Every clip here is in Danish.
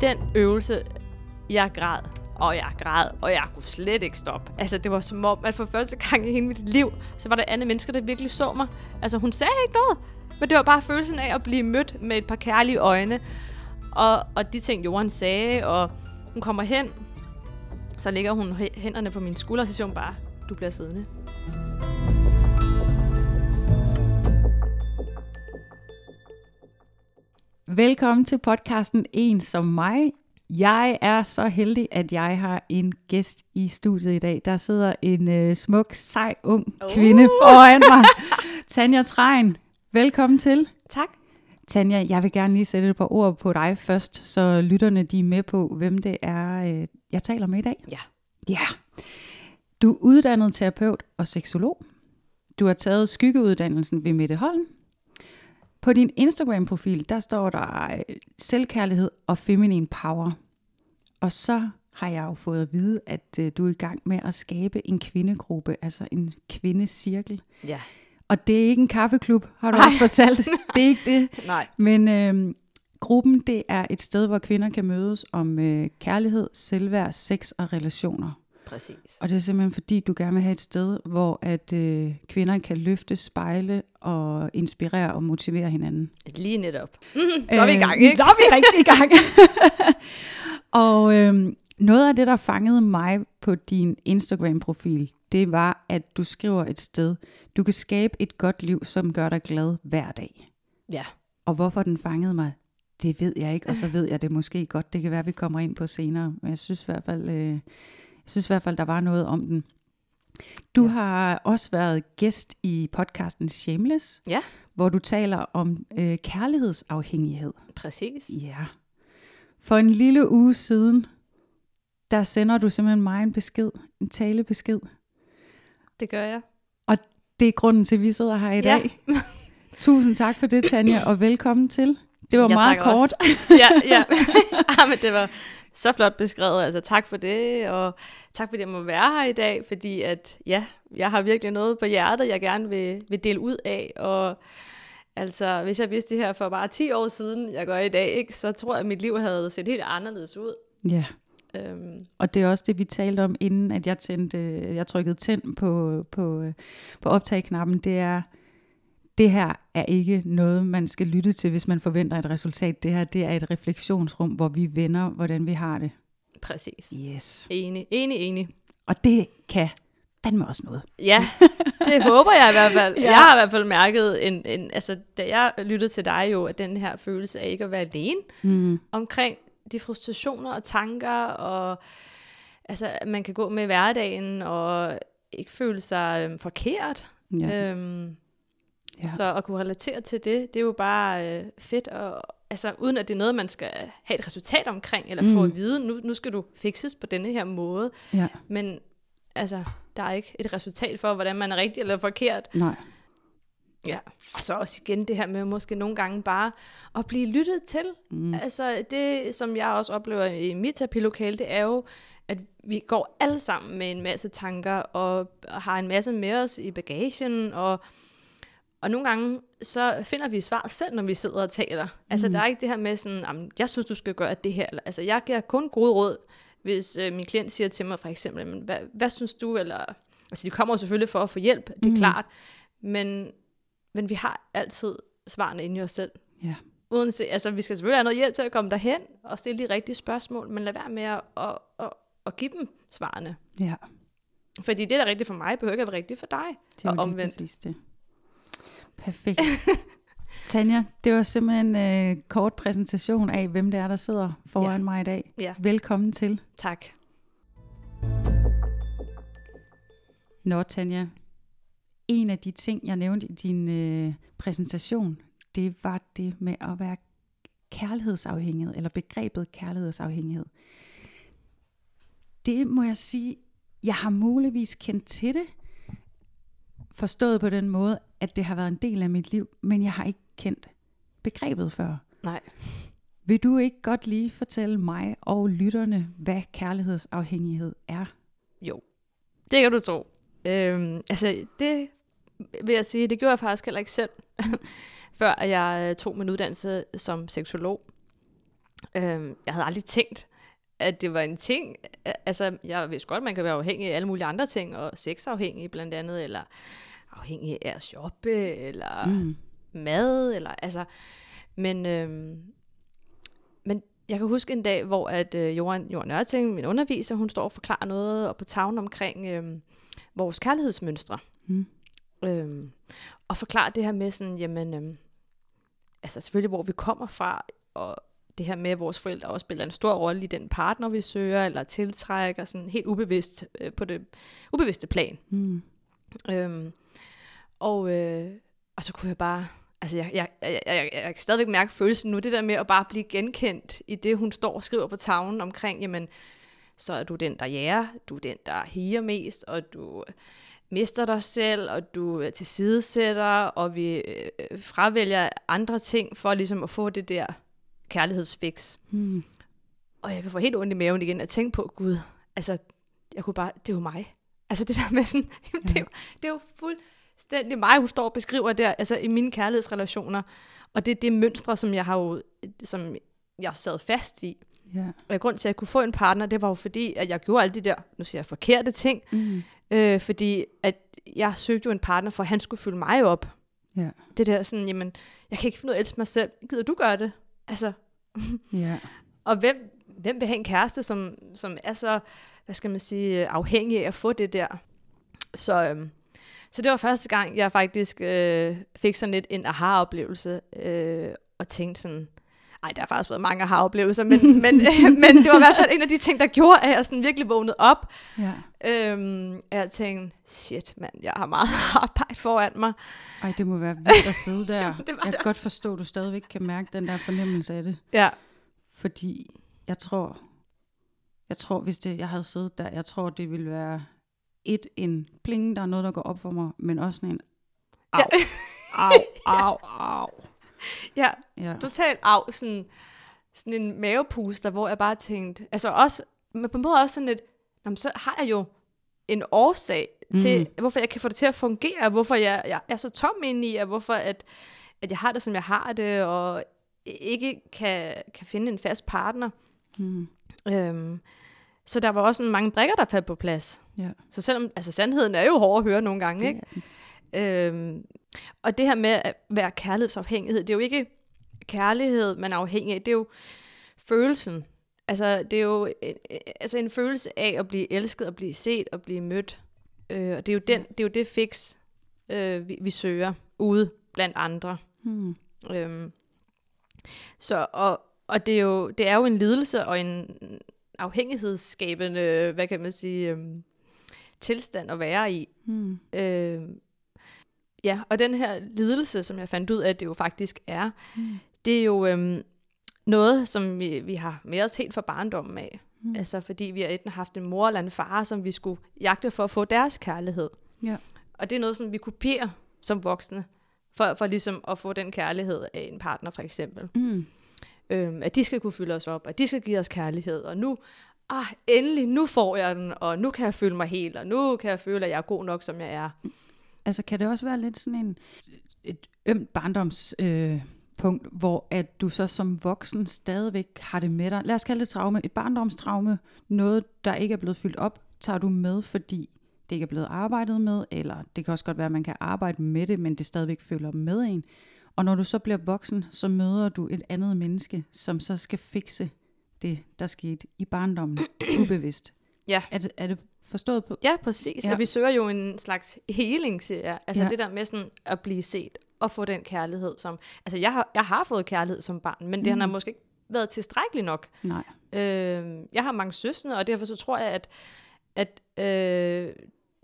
Den øvelse, jeg græd, og jeg græd, og jeg kunne slet ikke stoppe. Altså, det var som om, at for første gang i hele mit liv, så var der andre mennesker, der virkelig så mig. Altså, hun sagde ikke noget, men det var bare følelsen af at blive mødt med et par kærlige øjne. Og, og de ting, Johan sagde, og hun kommer hen, så lægger hun hænderne på min skulder, og så siger hun bare, du bliver siddende. Velkommen til podcasten En som mig. Jeg er så heldig, at jeg har en gæst i studiet i dag. Der sidder en øh, smuk, sej, ung uh. kvinde foran mig. Tanja Trein, velkommen til. Tak. Tanja, jeg vil gerne lige sætte et par ord på dig først, så lytterne de er med på, hvem det er, øh, jeg taler med i dag. Ja. Ja. Du er uddannet terapeut og seksolog. Du har taget skyggeuddannelsen ved Mette Holm. På din Instagram-profil, der står der øh, selvkærlighed og feminine power. Og så har jeg jo fået at vide, at øh, du er i gang med at skabe en kvindegruppe, altså en kvindecirkel. Ja. Og det er ikke en kaffeklub, har du Nej. også fortalt. Det er ikke det. Nej. Men øh, gruppen, det er et sted, hvor kvinder kan mødes om øh, kærlighed, selvværd, sex og relationer. Præcis. Og det er simpelthen fordi, du gerne vil have et sted, hvor at øh, kvinder kan løfte, spejle og inspirere og motivere hinanden. Lige netop. Mm, så er vi i gang, ikke? Så er vi rigtig i gang. og øh, noget af det, der fangede mig på din Instagram-profil, det var, at du skriver et sted, du kan skabe et godt liv, som gør dig glad hver dag. Ja. Og hvorfor den fangede mig, det ved jeg ikke, og så ved jeg det måske godt. Det kan være, vi kommer ind på senere. Men jeg synes i hvert fald, øh, jeg synes i hvert fald, der var noget om den. Du ja. har også været gæst i podcasten Shameless, Ja, hvor du taler om øh, kærlighedsafhængighed. præcis. Ja. For en lille uge siden, der sender du simpelthen mig en besked, en talebesked. Det gør jeg. Og det er grunden til, at vi sidder her i Ja. dag. Tusind tak for det, Tanja, og velkommen til. Det var Jeg meget kort. også. ja, ja. ah, men det var så flot beskrevet. Altså tak for det, og tak fordi jeg må være her i dag, fordi at, ja, jeg har virkelig noget på hjertet, jeg gerne vil, vil dele ud af, og altså, hvis jeg vidste det her for bare 10 år siden, jeg gør i dag, ikke, så tror jeg, at mit liv havde set helt anderledes ud. Ja, Øhm, og det er også det, vi talte om, inden at jeg, tændte, jeg trykkede tænd på, på, øh, på optagknappen. Det er, det her er ikke noget, man skal lytte til, hvis man forventer et resultat. Det her det er et refleksionsrum, hvor vi vender, hvordan vi har det. præcis. Yes. Enig, enig, enig. Og det kan fandme også noget. Ja, det håber jeg i hvert fald. Ja. Jeg har i hvert fald mærket, en, en, altså, da jeg lyttede til dig jo, at den her følelse af ikke at være alene Mm. omkring de frustrationer og tanker, og altså, at man kan gå med hverdagen og ikke føle sig øhm, forkert. Ja. Øhm, Ja. Så at kunne relatere til det, det er jo bare øh, fedt, og, altså uden at det er noget, man skal have et resultat omkring, eller få Mm. at vide, nu, nu skal du fikses på denne her måde. ja. Men altså, der er ikke et resultat for, hvordan man er rigtig eller forkert. Nej. Ja. Og så også igen det her med måske nogle gange bare at blive lyttet til. Mm. Altså det, som jeg også oplever i mit terapilokale, det er jo, at vi går alle sammen med en masse tanker, og har en masse med os i bagagen, og, og nogle gange, så finder vi svaret selv, når vi sidder og taler. Altså, der er ikke det her med sådan, "Jamen, jeg synes, du skal gøre det her. Eller, altså, jeg giver kun gode råd, hvis øh, min klient siger til mig for eksempel, "Men hvad, hvad synes du? Eller, altså, de kommer selvfølgelig for at få hjælp, det er Mhm. klart. Men, men vi har altid svarene inde i os selv. Ja. Uanset, altså, vi skal selvfølgelig have noget hjælp til at komme derhen og stille de rigtige spørgsmål, men lad være med at, at, at, at give dem svarene. Ja. Fordi det, der er rigtigt for mig, behøver ikke at være rigtigt for dig. Det er og omvendt. det. Perfekt. Tanja, det var simpelthen en øh, kort præsentation af, hvem det er, der sidder foran Ja. mig i dag. Ja, Velkommen til. tak. Nå, Tanja. En af de ting, jeg nævnte i din øh, præsentation, det var det med at være kærlighedsafhængighed, eller begrebet kærlighedsafhængighed. Det må jeg sige, jeg har muligvis kendt til det, forstået på den måde, at det har været en del af mit liv, men jeg har ikke kendt begrebet før. Nej. Vil du ikke godt lige fortælle mig og lytterne, hvad kærlighedsafhængighed er? Jo, det kan du tro. Øhm, altså, det vil jeg sige, det gjorde jeg faktisk heller ikke selv, før jeg øh, tog min uddannelse som seksolog. Øhm, jeg havde aldrig tænkt, at det var en ting. Altså, jeg vidste godt, man kan være afhængig af alle mulige andre ting, og sexafhængig blandt andet, eller afhængig af at shoppe, eller mm. mad, eller altså... Men, øhm, men jeg kan huske en dag, hvor at øh, Johan, Johan Nørting, min underviser, hun står og forklarer noget og på tavlen omkring øh, vores kærlighedsmønstre. Mm. Øhm, og forklarer det her med sådan, jamen, øhm, altså selvfølgelig, hvor vi kommer fra, og det her med, at vores forældre også spiller en stor rolle i den partner, vi søger, eller tiltrækker, sådan helt ubevidst øh, på det ubevidste plan. Mm. Øhm, og, øh, og så kunne jeg bare, altså jeg, jeg, jeg, jeg, jeg, kan stadigvæk mærke følelsen nu, det der med at bare blive genkendt i det, hun står og skriver på tavlen omkring, jamen, så er du den, der jæger, du er den, der higer mest, og du mister dig selv, og du tilsidesætter, og vi øh, fravælger andre ting for ligesom at få det der kærlighedsfix. Hmm. Og jeg kan få helt ondt i maven igen at tænke på, gud, altså, jeg kunne bare, det er jo mig. Altså det der med sådan, ja. det, er jo, det er jo fuldstændig mig, hun står og beskriver der, altså i mine kærlighedsrelationer. Og det er det mønstre, som jeg har jo, som jeg sad fast i. Ja. Og grund til, at jeg kunne få en partner, det var jo fordi, at jeg gjorde alle de der, nu siger jeg, forkerte ting. Mm. Øh, fordi at jeg søgte jo en partner, for han skulle fylde mig op. Ja. Det der sådan, jamen, jeg kan ikke finde ud af at elske mig selv. Gider du gøre det? Altså. ja. og hvem, hvem vil have en kæreste, som, som er så, hvad skal man sige, afhængig af at få det der? Så, øhm, så det var første gang, jeg faktisk øh, fik sådan lidt en aha-oplevelse, øh, og tænkte sådan, ej, der har faktisk været mange aha-oplevelser, men, men, men det var i hvert fald en af de ting, der gjorde, at jeg sådan virkelig vågnede op. Ja. Øhm, jeg tænkte, shit mand, jeg har meget arbejde foran mig. Ej, det må være vildt at sidde der. det jeg kan det godt forstå, at du stadigvæk kan mærke den der fornemmelse af det. Ja. Fordi jeg tror, jeg tror, hvis det, jeg havde siddet der, jeg tror, det ville være et, en pling, der er noget, der går op for mig, men også sådan en, au, ja. au, au, au. ja, ja, totalt af, sådan, sådan en mavepuster, hvor jeg bare tænkte, altså også, men på en måde også sådan lidt, jamen, så har jeg jo en årsag til, mm. hvorfor jeg kan få det til at fungere, hvorfor jeg, jeg er så tom ind i, og hvorfor at, at jeg har det, som jeg har det, og ikke kan, kan finde en fast partner. Mm. Øhm, så der var også sådan mange brikker, der faldt på plads. Ja. Så selvom, altså sandheden er jo hård at høre nogle gange, ikke? Øhm, og det her med at være kærlighedsafhængighed, det er jo ikke kærlighed, man er afhængig af, det er jo følelsen. Altså, det er jo en, altså en følelse af at blive elsket, at blive set, og blive mødt. Øh, og det er jo, den, det, er jo det fix, øh, vi, vi søger ude blandt andre. Hmm. Øhm, så, og, og det, er jo, det er jo en lidelse og en afhængighedsskabende, hvad kan man sige, øhm, tilstand at være i. Hmm. Øh, ja, og den her lidelse, som jeg fandt ud af, at det jo faktisk er, mm. det er jo øhm, noget, som vi, vi har med os helt fra barndommen af. Mm. Altså fordi vi har enten haft en mor eller en far, som vi skulle jagte for at få deres kærlighed. Ja. Og det er noget, som vi kopierer som voksne, for, for ligesom at få den kærlighed af en partner for eksempel. Mm. Øhm, at de skal kunne fylde os op, at de skal give os kærlighed, og nu, ah, endelig, nu får jeg den, og nu kan jeg føle mig helt, og nu kan jeg føle, at jeg er god nok, som jeg er. Altså kan det også være lidt sådan en, et ømt barndomspunkt, øh, punkt, hvor at du så som voksen stadigvæk har det med dig. Lad os kalde det traume. Et barndomstraume, noget der ikke er blevet fyldt op, tager du med, fordi det ikke er blevet arbejdet med, eller det kan også godt være, at man kan arbejde med det, men det stadigvæk følger med en. Og når du så bliver voksen, så møder du et andet menneske, som så skal fikse det, der skete i barndommen, ubevidst. Ja. Er det, er det forstået på? Ja, præcis. Ja. Og vi søger jo en slags healing, siger jeg. Altså ja. det der med sådan at blive set og få den kærlighed, som... Altså jeg har, jeg har fået kærlighed som barn, men mm. det har måske ikke været tilstrækkeligt nok. Nej. Øh, jeg har mange søstre, og derfor så tror jeg, at, at øh,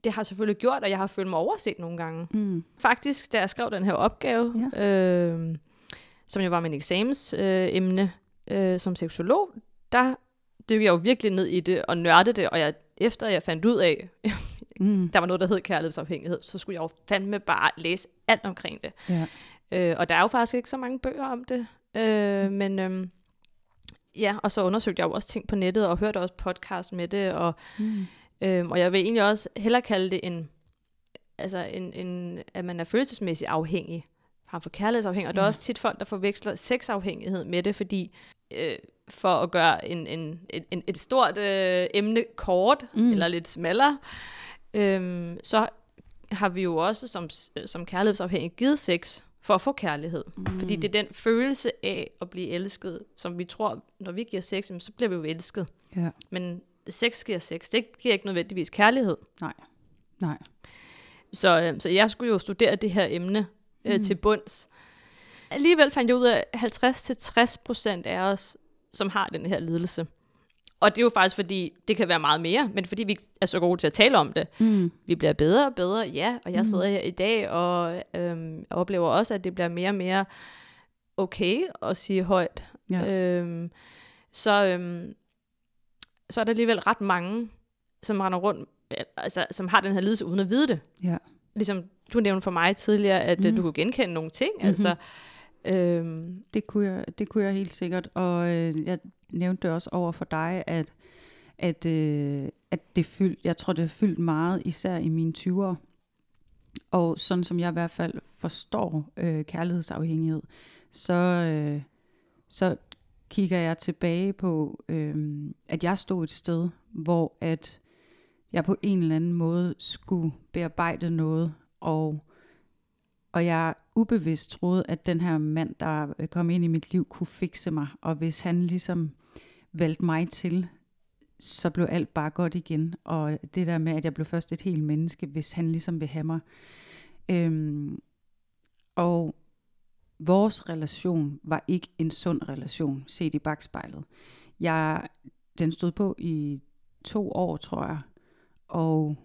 det har selvfølgelig gjort, at jeg har følt mig overset nogle gange. Mm. Faktisk, da jeg skrev den her opgave, ja. øh, som jo var min eksamensemne øh, øh, som seksolog, der dykkede jeg jo virkelig ned i det og nørdede det, og jeg efter jeg fandt ud af, mm. der var noget, der hed kærlighedsafhængighed, så skulle jeg jo fandme bare læse alt omkring det. Ja. Øh, og der er jo faktisk ikke så mange bøger om det. Øh, mm. Men øhm, ja, og så undersøgte jeg jo også ting på nettet, og hørte også podcast med det, og, mm. øhm, og jeg vil egentlig også hellere kalde det en, altså en, en, at man er følelsesmæssigt afhængig frem for kærlighedsafhængig. Og ja. der er også tit folk, der forveksler sexafhængighed med det, fordi øh, for at gøre en, en, en, et stort øh, emne kort, mm. eller lidt smallere, øh, så har vi jo også som, som kærlighedsafhængig givet sex for at få kærlighed. Mm. Fordi det er den følelse af at blive elsket, som vi tror, når vi giver sex, så bliver vi jo elsket. Ja. Men sex giver sex. Det giver ikke nødvendigvis kærlighed. Nej. Nej. Så, øh, så jeg skulle jo studere det her emne øh, mm. til bunds. Alligevel fandt jeg ud af, at 50-60% af os, som har den her lidelse. Og det er jo faktisk fordi, det kan være meget mere, men fordi vi er så gode til at tale om det. Mm. Vi bliver bedre og bedre, ja, og jeg mm. sidder her i dag og øhm, oplever også, at det bliver mere og mere okay at sige højt. Ja. Øhm, så, øhm, så er der alligevel ret mange, som render rundt, altså, som har den her lidelse uden at vide det. Ja. Ligesom du nævnte for mig tidligere, at mm. du kunne genkende nogle ting. Mm-hmm. Altså, øhm, det, kunne jeg, det kunne jeg helt sikkert, og øh, jeg nævnte det også over for dig, at, at, øh, at det fyld, jeg tror, det har fyldt meget, især i mine 20'ere. Og sådan som jeg i hvert fald forstår øh, kærlighedsafhængighed, så, øh, så kigger jeg tilbage på, øh, at jeg stod et sted, hvor at jeg på en eller anden måde skulle bearbejde noget, og, og jeg ubevidst troede, at den her mand, der øh, kom ind i mit liv, kunne fikse mig, og hvis han ligesom valgte mig til, så blev alt bare godt igen, og det der med, at jeg blev først et helt menneske, hvis han ligesom vil have mig. Øhm, og vores relation var ikke en sund relation, set i bagspejlet. Jeg, den stod på i to år, tror jeg, og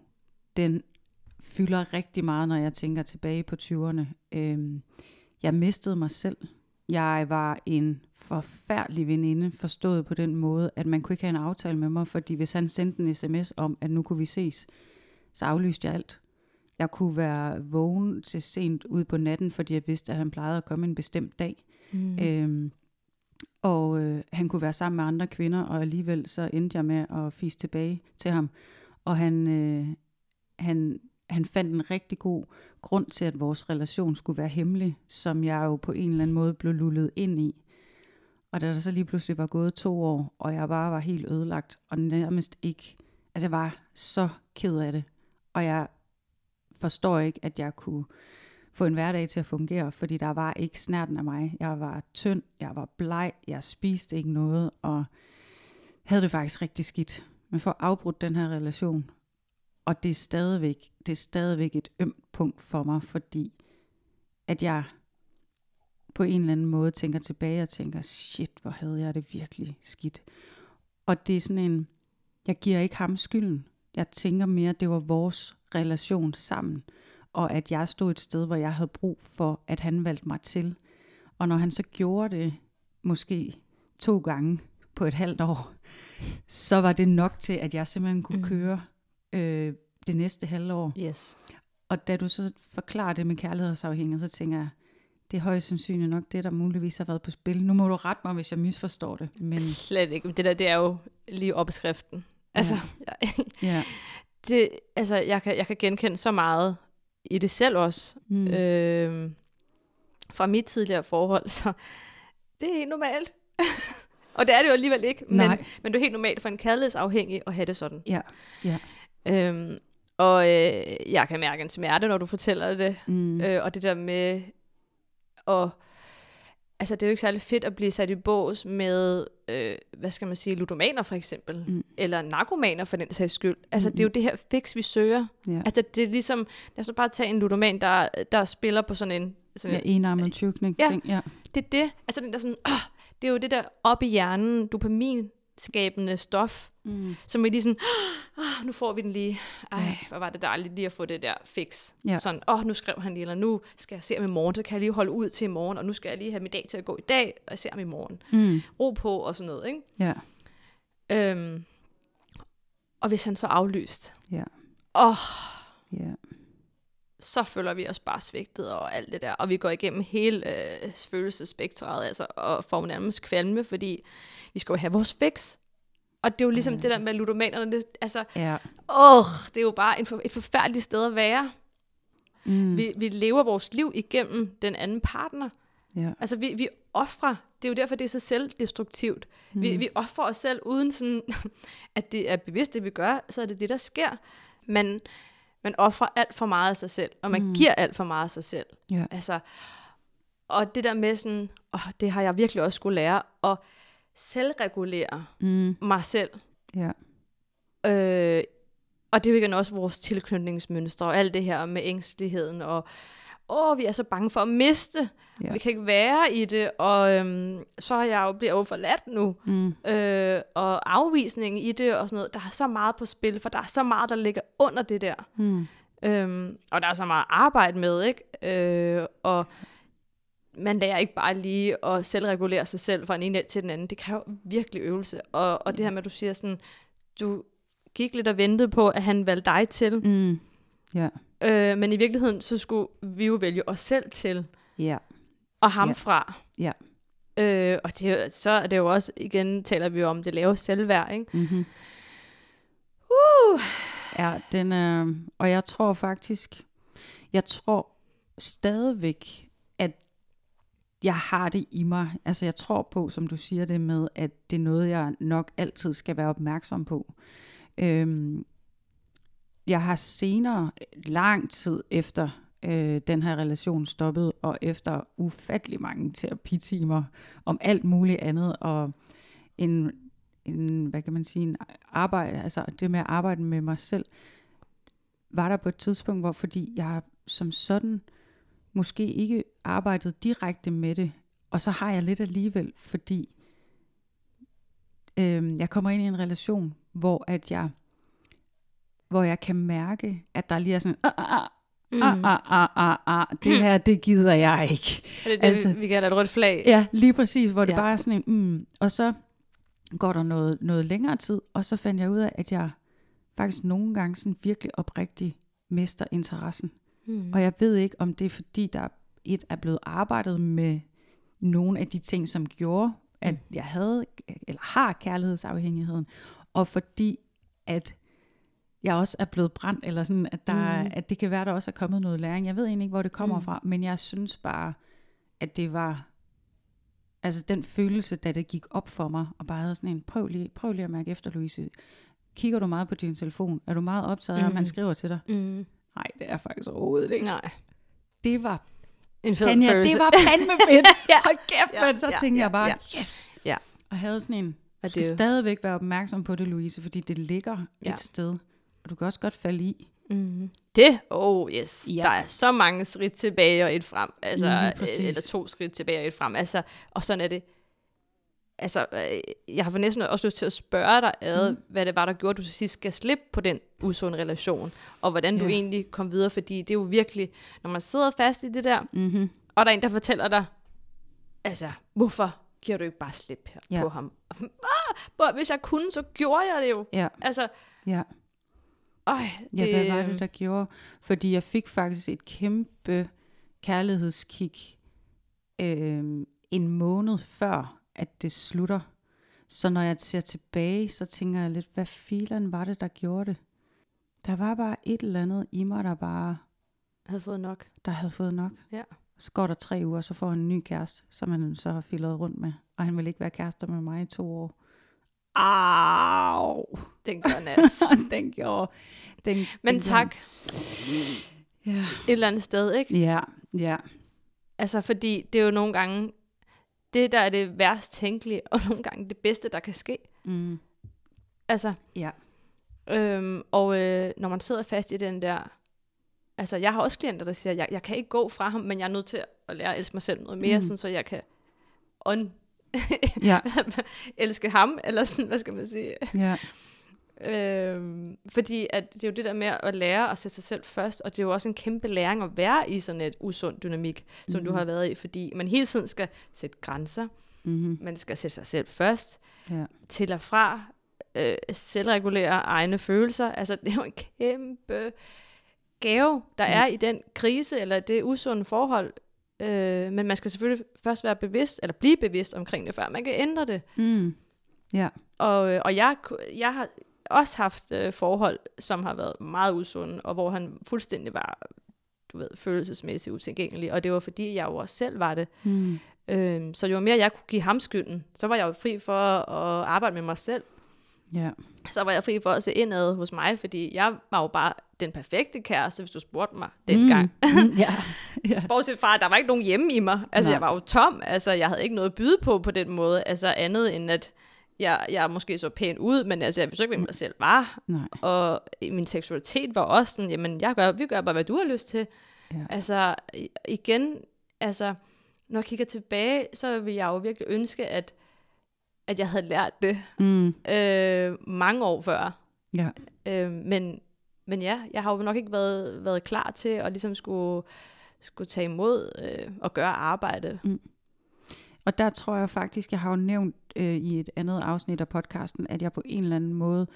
den fylder rigtig meget, når jeg tænker tilbage på 20'erne. Øhm, jeg mistede mig selv. Jeg var en forfærdelig veninde, forstået på den måde, at man kunne ikke have en aftale med mig, fordi hvis han sendte en sms om, at nu kunne vi ses, så aflyste jeg alt. Jeg kunne være vågen til sent ud på natten, fordi jeg vidste, at han plejede at komme en bestemt dag. Mm. Øhm, og øh, han kunne være sammen med andre kvinder, og alligevel så endte jeg med at fise tilbage til ham. Og han, øh, han, han fandt en rigtig god grund til, at vores relation skulle være hemmelig, som jeg jo på en eller anden måde blev lullet ind i. Og da der så lige pludselig var gået to år, og jeg bare var helt ødelagt, og nærmest ikke, altså jeg var så ked af det. Og jeg forstår ikke, at jeg kunne få en hverdag til at fungere, fordi der var ikke snærten af mig. Jeg var tynd, jeg var bleg, jeg spiste ikke noget, og havde det faktisk rigtig skidt. Men for at afbrudt den her relation, og det er stadigvæk, det er stadigvæk et ømt punkt for mig, fordi at jeg på en eller anden måde tænker tilbage og tænker, shit, hvor havde jeg det virkelig skidt. Og det er sådan en, jeg giver ikke ham skylden. Jeg tænker mere, at det var vores relation sammen, og at jeg stod et sted, hvor jeg havde brug for, at han valgte mig til. Og når han så gjorde det, måske to gange på et halvt år, så var det nok til, at jeg simpelthen kunne mm. køre øh, det næste halvår. Yes. Og da du så forklarer det med kærlighedsafhængighed, så tænker jeg, det er højst sandsynligt nok det, der muligvis har været på spil. Nu må du rette mig, hvis jeg misforstår det. Men... Slet ikke. Det der, det er jo lige opskriften. Altså, ja. ja. det, altså jeg, kan, jeg kan genkende så meget i det selv også. Mm. Øh, fra mit tidligere forhold, så det er helt normalt. og det er det jo alligevel ikke, men, men det er helt normalt for en kærlighedsafhængig at have det sådan. Ja, ja. Øhm, og øh, jeg kan mærke en smerte, når du fortæller det. Mm. Øh, og det der med at... Altså, det er jo ikke særlig fedt at blive sat i bås med, øh, hvad skal man sige, ludomaner for eksempel. Mm. Eller narkomaner for den sags skyld. Altså, mm. det er jo det her fix, vi søger. Yeah. Altså, det er ligesom... Lad os bare tage en ludoman, der, der spiller på sådan en... Sådan ja, enarmet tykning ja, ja. det er det. Altså, den der sådan... Øh, det er jo det der op i hjernen, dopamin, skabende stof, mm. som vi lige sådan, oh, nu får vi den lige, ej, ja. hvor var det dejligt lige at få det der fix. Ja. Sådan, åh, oh, nu skrev han lige, eller nu skal jeg se ham i morgen, så kan jeg lige holde ud til i morgen, og nu skal jeg lige have min dag til at gå i dag, og jeg ser ham i morgen. Mm. Ro på, og sådan noget, ikke? Ja. Øhm, og hvis han så aflyst, ja. åh, ja. Så føler vi os bare svigtet og alt det der, og vi går igennem hele øh, følelsespektret, altså, og får nærmest kvalme, fordi vi skal jo have vores fix. Og det er jo ligesom mm. det der med ludomanerne, det, altså, ja. åh, det er jo bare en for, et forfærdeligt sted at være. Mm. Vi, vi lever vores liv igennem den anden partner. Ja. Altså, vi, vi offrer. Det er jo derfor, det er så selvdestruktivt. Mm. Vi, vi offrer os selv, uden sådan, at det er bevidst, det vi gør, så er det det, der sker. Man, man offrer alt for meget af sig selv, og man mm. giver alt for meget af sig selv. Ja. Altså, og det der med sådan, åh, det har jeg virkelig også skulle lære, at selvregulere Mm. mig selv. Ja. Øh, og det er jo igen også vores tilknytningsmønstre, og alt det her med ængsteligheden, og åh, vi er så bange for at miste. Ja. Vi kan ikke være i det, og øhm, så er jeg jo blevet overforladt nu. Mm. Øh, og afvisning i det og sådan noget. Der er så meget på spil, for der er så meget, der ligger under det der. Mm. Øhm, og der er så meget arbejde med, ikke? Øh, og man lærer ikke bare lige at selvregulere sig selv fra en ene til den anden. Det kræver virkelig øvelse. Og, og det her med, at du siger sådan, du gik lidt og ventede på, at han valgte dig til. Mm. Ja. Øh, men i virkeligheden, så skulle vi jo vælge os selv til, Ja. og ham Ja. fra. Ja. Øh, og det, så er det jo også, igen taler vi jo om det lave selvværd, ikke? Mm-hmm. Uh! Ja, den er, og jeg tror faktisk, jeg tror stadigvæk, at jeg har det i mig. Altså jeg tror på, som du siger det med, at det er noget, jeg nok altid skal være opmærksom på. Øhm, jeg har senere, lang tid efter øh, den her relation stoppede, og efter ufattelig mange terapitimer om alt muligt andet, og en, en hvad kan man sige, en arbejde, altså det med at arbejde med mig selv, var der på et tidspunkt, hvor fordi jeg som sådan måske ikke arbejdet direkte med det, og så har jeg lidt alligevel, fordi øh, jeg kommer ind i en relation, hvor at jeg hvor jeg kan mærke, at der lige er sådan, ah, ah, ah, Mm. ah, ah, ah, ah, ah, det her, det gider jeg ikke. Er det det, Altså- altså, vi kalder et rødt flag? Ja, lige præcis, hvor det Ja. bare er sådan en, mm, og så går der noget, noget længere tid, og så fandt jeg ud af, at jeg faktisk nogle gange sådan virkelig oprigtigt mister interessen. Mm. Og jeg ved ikke, om det er fordi, der et er blevet arbejdet med nogle af de ting, som gjorde, at Mm. jeg havde, eller har kærlighedsafhængigheden, og fordi, at jeg også er blevet brændt, eller sådan, at, der, Mm. mm. at det kan være, der også er kommet noget læring. Jeg ved egentlig ikke, hvor det kommer Mm. mm. fra, men jeg synes bare, at det var, altså den følelse, da det gik op for mig, og bare havde sådan en, prøv lige, prøv lige at mærke efter, Louise. Kigger du meget på din telefon? Er du meget optaget af, om han Mhm. skriver til dig? Mm. Nej, det er faktisk overhovedet ikke. Nej. Det var En fed Tanja, følelse. det var fandme fedt. Ja. Hold kæft, Ja, men så ja, tænkte ja, jeg bare, ja. yes. Ja. Og havde sådan en, Og skal det stadigvæk være opmærksom på det, Louise, fordi det ligger Ja. et sted, og du kan også godt falde i. Mm. Det, oh yes. Ja. Der er så mange skridt tilbage og et frem. Altså, øh, eller to skridt tilbage og et frem. Altså, og sådan er det. Altså, øh, jeg har for næsten også lyst til at spørge dig ad, mm. hvad det var, der gjorde, at du til sidst skal slippe på den usunde relation, og hvordan du Ja. egentlig kom videre, fordi det er jo virkelig, når man sidder fast i det der, Mm-hmm. og der er en, der fortæller dig, altså, hvorfor giver du ikke bare slip her Ja. på ham? Ah, hvis jeg kunne, så gjorde jeg det jo. Ja, Altså, ja. Øj, Ja, det, hvad var det, der gjorde? Fordi jeg fik faktisk et kæmpe kærlighedskick øh, en måned før, at det slutter. Så når jeg ser tilbage, så tænker jeg lidt, hvad filen var det, der gjorde det? Der var bare et eller andet i mig, der bare havde fået nok. der havde fået nok. Ja. Så går der tre uger, så får han en ny kæreste, som han så har filet rundt med. Og han vil ikke være kærester med mig i to år. Au! Den gør nas. den gjorde... Den, Men den tak, Ja. et eller andet sted, ikke? Ja, ja. Altså, fordi det er jo nogle gange, det der er det værst tænkelige, og nogle gange det bedste, der kan ske. Mm. Altså, Ja. øhm, og øh, når man sidder fast i den der, altså jeg har også klienter, der siger, jeg, jeg kan ikke gå fra ham, men jeg er nødt til at lære at elske mig selv noget mere, Mm. sådan, så jeg kan on Ja, elske ham, eller sådan, hvad skal man sige? ja. Øhm, fordi at det er jo det der med at lære at sætte sig selv først, og det er jo også en kæmpe læring at være i sådan et usund dynamik, som Mhm. du har været i, fordi man hele tiden skal sætte grænser, Mm-hmm. man skal sætte sig selv først, ja. til og fra, øh, selvregulere egne følelser. Altså, det er jo en kæmpe gave, der Ja. er i den krise, eller det usunde forhold. Øh, men man skal selvfølgelig først være bevidst, eller blive bevidst omkring det, før man kan ændre det. Mm. Ja. Og, øh, og jeg, jeg har også haft øh, forhold, som har været meget usunde, og hvor han fuldstændig var du ved, følelsesmæssigt utilgængelig, og det var fordi, jeg jo også selv var det. Mm. Øhm, så jo mere jeg kunne give ham skylden, så var jeg jo fri for at arbejde med mig selv. Ja. Så var jeg fri for at se indad hos mig, fordi jeg var jo bare den perfekte kæreste, hvis du spurgte mig dengang. Mm. Mm. Ja. ja. Bortset fra, at der var ikke nogen hjemme i mig. Altså, Nej. jeg var jo tom. Altså, jeg havde ikke noget at byde på på den måde. Altså, andet end at jeg, jeg måske så pæn ud, men altså, jeg vidste ikke, hvem jeg selv var. Nej. Og min seksualitet var også sådan, jamen, jeg gør, vi gør bare, hvad du har lyst til. Ja. Altså, igen, altså, når jeg kigger tilbage, så vil jeg jo virkelig ønske, at, at jeg havde lært det Mm. øh, mange år før. Ja. Øh, men, men ja, jeg har jo nok ikke været, været klar til at ligesom skulle, skulle tage imod øh, og gøre arbejde. Og der tror jeg faktisk, jeg har jo nævnt øh, i et andet afsnit af podcasten, at jeg på en eller anden måde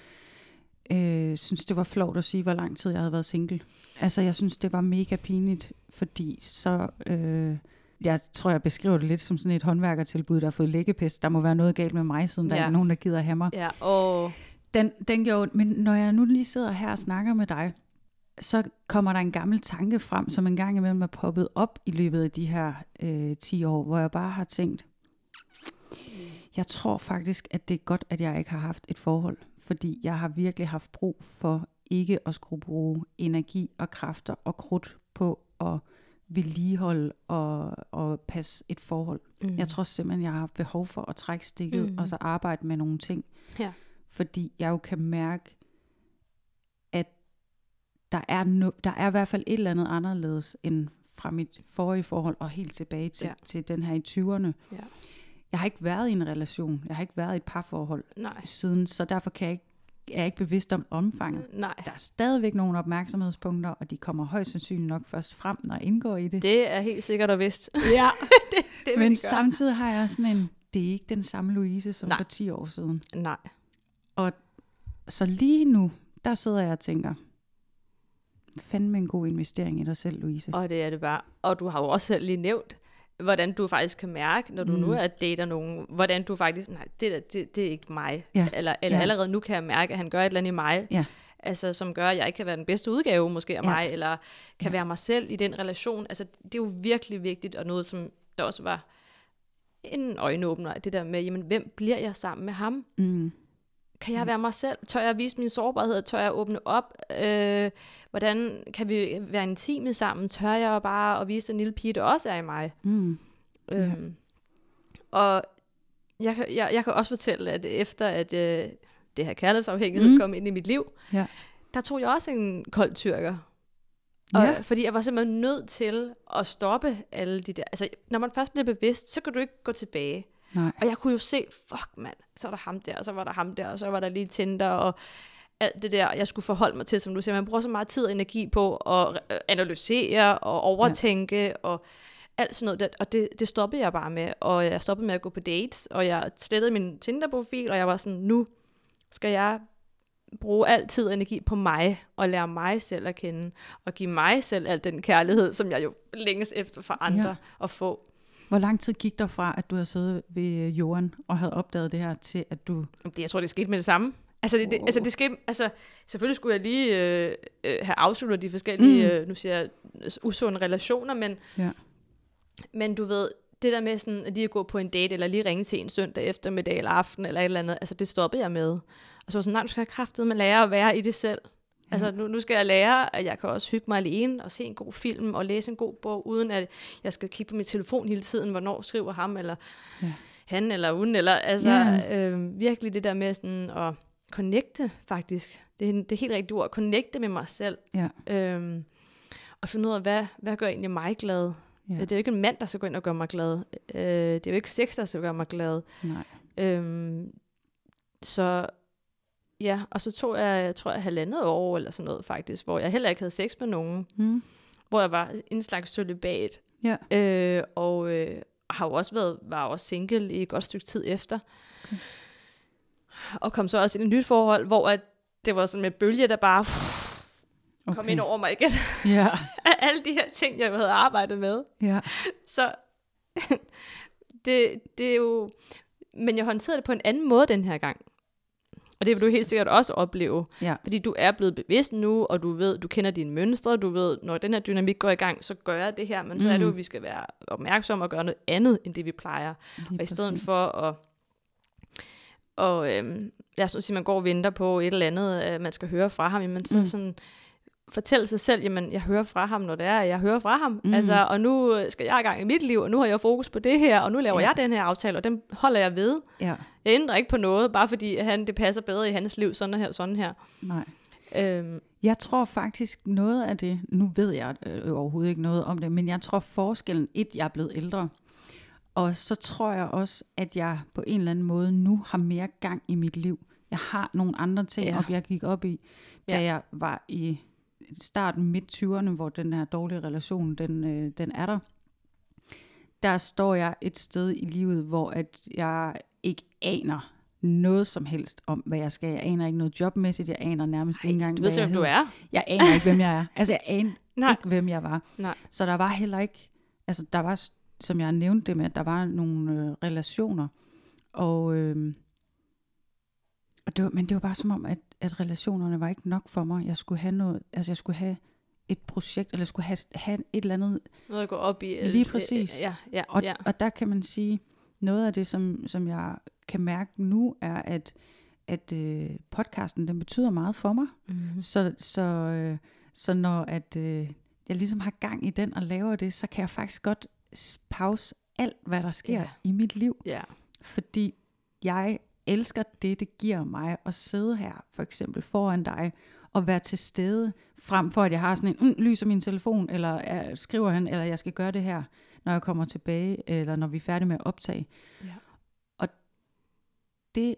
øh, synes, det var flot at sige, hvor lang tid jeg havde været single. Altså, jeg synes, det var mega pinligt, fordi så... Øh, jeg tror, jeg beskriver det lidt som sådan et håndværkertilbud, der har fået læggepest. Der må være noget galt med mig, siden der Ja. er ikke nogen, der gider have mig. Ja, og Den, den gjorde, men når jeg nu lige sidder her og snakker med dig, så kommer der en gammel tanke frem, som en gang imellem er poppet op i løbet af de her øh, 10 år, hvor jeg bare har tænkt, jeg tror faktisk, at det er godt, at jeg ikke har haft et forhold, fordi jeg har virkelig haft brug for ikke at skulle bruge energi og kræfter og krudt på at vedligeholde og, og passe et forhold. mm. Jeg tror simpelthen, jeg har haft behov for at trække stikket mm. og så arbejde med nogle ting. Ja. Fordi jeg jo kan mærke, at der er, no, der er i hvert fald et eller andet anderledes end fra mit forrige forhold og helt tilbage til, ja. til den her i 20'erne. Ja. Jeg har ikke været i en relation. Jeg har ikke været i et parforhold Nej. siden, så derfor kan jeg ikke, er ikke bevidst om omfanget. Nej. Der er stadigvæk nogle opmærksomhedspunkter, og de kommer højst sandsynligt nok først frem, når jeg indgår i det. Det er helt sikkert og vist. ja. det, det Men de gøre. samtidig har jeg sådan en, det er ikke den samme Louise som Nej. for 10 år siden. Nej. Så lige nu, der sidder jeg og tænker, fandme en god investering i dig selv, Louise. Og det er det bare. Og du har jo også lige nævnt, hvordan du faktisk kan mærke, når du Mm. nu er dater nogen, hvordan du faktisk, nej, det, der, det, det er ikke mig. Ja. Eller, eller Ja. allerede nu kan jeg mærke, at han gør et eller andet i mig, Ja. altså, som gør, at jeg ikke kan være den bedste udgave måske af Ja. mig, eller kan Ja. være mig selv i den relation. Altså, det er jo virkelig vigtigt, og noget, som der også var en øjenåbner, det der med, jamen, hvem bliver jeg sammen med ham? Mm. Kan jeg være mig selv? Tør jeg vise min sårbarhed? Tør jeg åbne op? Øh, hvordan kan vi være intime sammen? Tør jeg bare at vise den lille pige, der også er i mig? Mm. Øhm, og jeg, kan- jeg, jeg kan også fortælle, at efter at øh, det her kærlighedsafhængighed Mm. mm. kom ind i mit liv, Ja. der tog jeg også en kold tyrker. Og, Ja. Fordi jeg var simpelthen nødt til at stoppe alle de der... Altså, når man først bliver bevidst, så kan du ikke gå tilbage. Nej. Og jeg kunne jo se, fuck mand, så var der ham der, og så var der ham der, og så var der lige Tinder, og alt det der, jeg skulle forholde mig til, som du siger. Man bruger så meget tid og energi på at øh, analysere og overtænke, ja. og alt sådan noget. Der, og det, det stoppede jeg bare med. Og jeg stoppede med at gå på dates, og jeg slettede min Tinder-profil, og jeg var sådan, nu skal jeg bruge al tid og energi på mig, og lære mig selv at kende, og give mig selv al den kærlighed, som jeg jo længes efter for andre Ja. at få. Hvor lang tid gik der fra, at du havde siddet ved øh, jorden og havde opdaget det her, til at du... Det, jeg tror, det skete med det samme. Altså, det, det, Wow. altså, det skete, altså, selvfølgelig skulle jeg lige øh, øh, have afsluttet de forskellige, Mm. øh, nu siger jeg, usunde relationer, men, Ja. men du ved, det der med sådan, at lige at gå på en date, eller lige ringe til en søndag eftermiddag eller aften, eller et eller andet, altså det stoppede jeg med. Og så var sådan, nej, du skal have kraftet med at lære at være i det selv. Altså, nu, nu skal jeg lære, at jeg kan også hygge mig alene og se en god film og læse en god bog, uden at jeg skal kigge på min telefon hele tiden, hvornår skriver ham, eller Ja. han eller hun, eller altså Ja. øh, virkelig det der med sådan at connecte faktisk. Det er, det er helt rigtigt ord, connecte med mig selv. Ja. Øhm, og finde ud af, hvad, hvad gør egentlig mig glad? Ja. Det er jo ikke en mand, der skal gå ind og gøre mig glad. Øh, det er jo ikke sex, der skal gøre mig glad. Nej. Øhm, så ja, og så tog jeg, jeg tror jeg, halvandet år eller sådan noget faktisk, hvor jeg heller ikke havde sex med nogen. Mm. Hvor jeg var en slags celibat. Ja. Øh, og øh, har jo også været, var også single i et godt stykke tid efter. Okay. Og kom så også ind i et nyt forhold, hvor at det var sådan med bølge, der bare Okay. kom ind over mig igen. Ja. Alle de her ting, jeg havde arbejdet med. Ja. Så det, det er jo... Men jeg håndterede det på en anden måde den her gang. Og det vil du helt sikkert også opleve. Ja. Fordi du er blevet bevidst nu, og du ved, du kender dine mønstre, du ved, når den her dynamik går i gang, så gør jeg det her, men mm. så er det jo, Mm. at vi skal være opmærksomme og gøre noget andet, end det vi plejer. Lige Og i stedet præcis. for at, og, øhm, lad os nu sige, man går og venter på et eller andet, øh, man skal høre fra ham, jamen så Mm. mm. sådan, fortælle sig selv, jamen jeg hører fra ham, når det er, jeg hører fra ham. Mm. Altså, og nu skal jeg i gang i mit liv, og nu har jeg fokus på det her, og nu laver Ja. jeg den her aftale, og den holder jeg ved. Ja, Jeg ændrer ikke på noget, bare fordi han, det passer bedre i hans liv, sådan her, sådan her. nej. Øhm, Jeg tror faktisk noget af det, nu ved jeg øh, overhovedet ikke noget om det, men jeg tror forskellen, et, jeg er blevet ældre, og så tror jeg også, at jeg på en eller anden måde nu har mere gang i mit liv. Jeg har nogle andre ting. Ja. op, jeg gik op i, da Ja. jeg var i starten midt 20'erne, hvor den her dårlige relation, den, øh, den er der. Der står jeg et sted i livet, hvor at jeg ikke aner noget som helst om, hvad jeg skal. Jeg aner ikke noget jobmæssigt, jeg aner nærmest ikke engang, du ved hvad jeg du er. Jeg aner ikke, hvem jeg er. Altså, jeg aner Nej. ikke, hvem jeg var. Nej. Så der var heller ikke, altså der var, som jeg nævnte det med, at der var nogle øh, relationer, og, øh, og det var, men det var bare som om, at, at relationerne var ikke nok for mig. Jeg skulle have noget, altså jeg skulle have et projekt, eller jeg skulle have, have et eller andet, Noget at gå op i. Lige præcis. Ja, ja, og, ja. og der kan man sige, noget af det, som, som jeg kan mærke nu, er, at, at øh, podcasten, den betyder meget for mig. Mm-hmm. Så, så, øh, så når at, øh, jeg ligesom har gang i den og laver det, så kan jeg faktisk godt pause alt, hvad der sker Ja. i mit liv. Ja. Fordi jeg elsker det, det giver mig at sidde her, for eksempel foran dig, og være til stede, frem for at jeg har sådan en, mm, lyser min telefon, eller uh, skriver han, eller jeg skal gøre det her, når jeg kommer tilbage, eller når vi er færdige med at optage. Ja. Og det,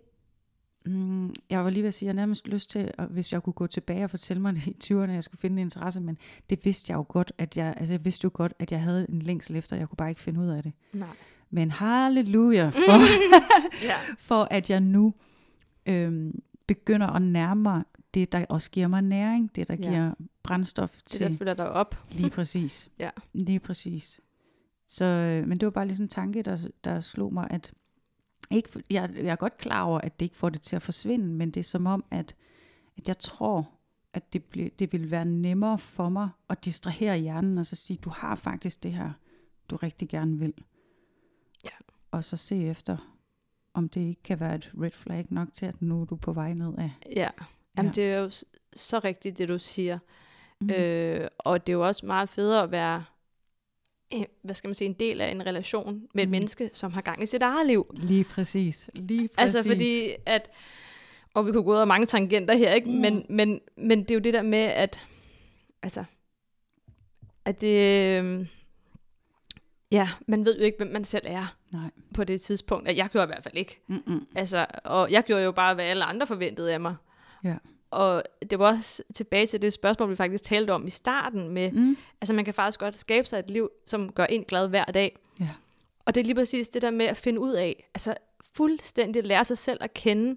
mm, jeg var lige ved at sige, jeg nærmest lyst til, at, hvis jeg kunne gå tilbage og fortælle mig det i 20'erne, at jeg skulle finde en interesse, men det vidste jeg jo godt, at jeg, altså jeg vidste jo godt, at jeg havde en længsel efter, jeg kunne bare ikke finde ud af det. Nej. Men halleluja for, Ja. for at jeg nu øhm, begynder at nærme mig det, der også giver mig næring, det, der Ja. giver brændstof Det, til der følger dig op. lige præcis. Ja. Lige præcis. Så, øh, men det var bare lige sådan en tanke, der, der slog mig, at ikke, jeg, jeg er godt klar over, at det ikke får det til at forsvinde, men det er som om, at, at jeg tror, at det, bliver, det vil være nemmere for mig at distrahere hjernen, og så sige, du har faktisk det her, du rigtig gerne vil. Og så se efter, om det ikke kan være et red flag nok til, at nu er du på vej ned af. Ja. Jamen, Ja. det er jo så rigtigt, det du siger. Mm. Øh, og det er jo også meget federe at være øh, hvad skal man sige, en del af en relation med et Mm. menneske, som har gang i sit eget liv. Lige præcis. Lige præcis. Altså fordi, at, og vi kunne gå ud af mange tangenter her, ikke? Mm. Men, men, men det er jo det der med, at, altså, at det, øh, ja, man ved jo ikke, hvem man selv er Nej. på det tidspunkt. At jeg gjorde i hvert fald ikke. Mm-mm. Altså, og jeg gjorde jo bare, hvad alle andre forventede af mig. Ja. Og det var også tilbage til det spørgsmål, vi faktisk talte om i starten med, Mm. altså man kan faktisk godt skabe sig et liv, som gør en glad hver dag. Ja. Og det er lige præcis det der med at finde ud af, altså fuldstændig lære sig selv at kende.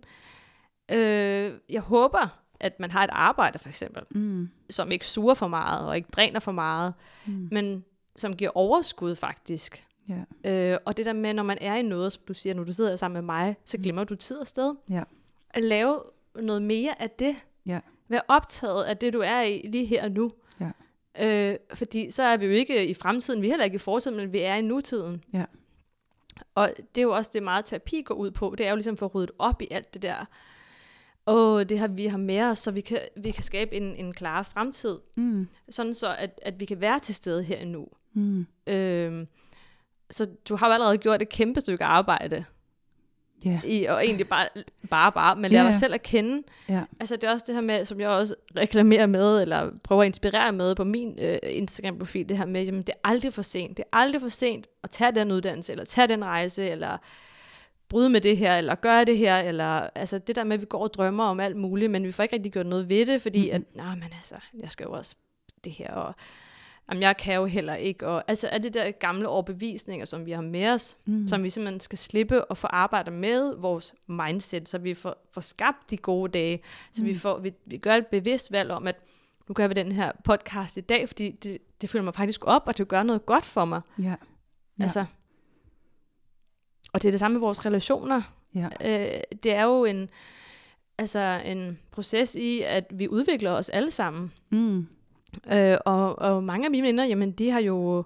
Øh, jeg håber, at man har et arbejde for eksempel, Mm. som ikke suger for meget og ikke dræner for meget, Mm. men som giver overskud faktisk. Ja. Øh, og det der med, når man er i noget, som du siger, når du sidder sammen med mig, så glemmer du tid og sted. Ja. At lave noget mere af det. Ja. Vær optaget af det, du er i lige her og nu. Ja. Øh, fordi så er vi jo ikke i fremtiden, vi er heller ikke i fortiden, men vi er i nutiden. Ja. Og det er jo også det meget terapi går ud på. Det er jo ligesom for at rydde op i alt det der. Og det har vi har med os, så vi kan, vi kan skabe en, en klar fremtid. Mm. Sådan så, at, at vi kan være til stede her og nu. Mm. Øhm, så du har jo allerede gjort et kæmpe stykke arbejde Ja. i, og egentlig bare, bare, bare, men Ja, lære ja. dig selv at kende. Ja. Altså det er også det her med, som jeg også reklamerer med, eller prøver at inspirere med på min øh, Instagram-profil, det her med, jamen det er aldrig for sent. Det er aldrig for sent at tage den uddannelse, eller tage den rejse, eller bryde med det her, eller gøre det her, eller altså det der med, at vi går og drømmer om alt muligt, men vi får ikke rigtig gjort noget ved det, fordi Mhm. at, nej, men altså, jeg skal jo også det her, og jamen, jeg kan jo heller ikke, og altså er det der gamle overbevisninger, som vi har med os, Mm. som vi simpelthen skal slippe og få arbejdet med vores mindset, så vi får, får skabt de gode dage, så mm. vi, får, vi, vi gør et bevidst valg om, at nu gør vi den her podcast i dag, fordi det, det føler mig faktisk op, og det gør noget godt for mig. Ja. Ja. Altså, og det er det samme med vores relationer. Ja. Øh, det er jo en, altså en proces i, at vi udvikler os alle sammen. Mm. Øh, og, og mange af mine venner, jamen de har jo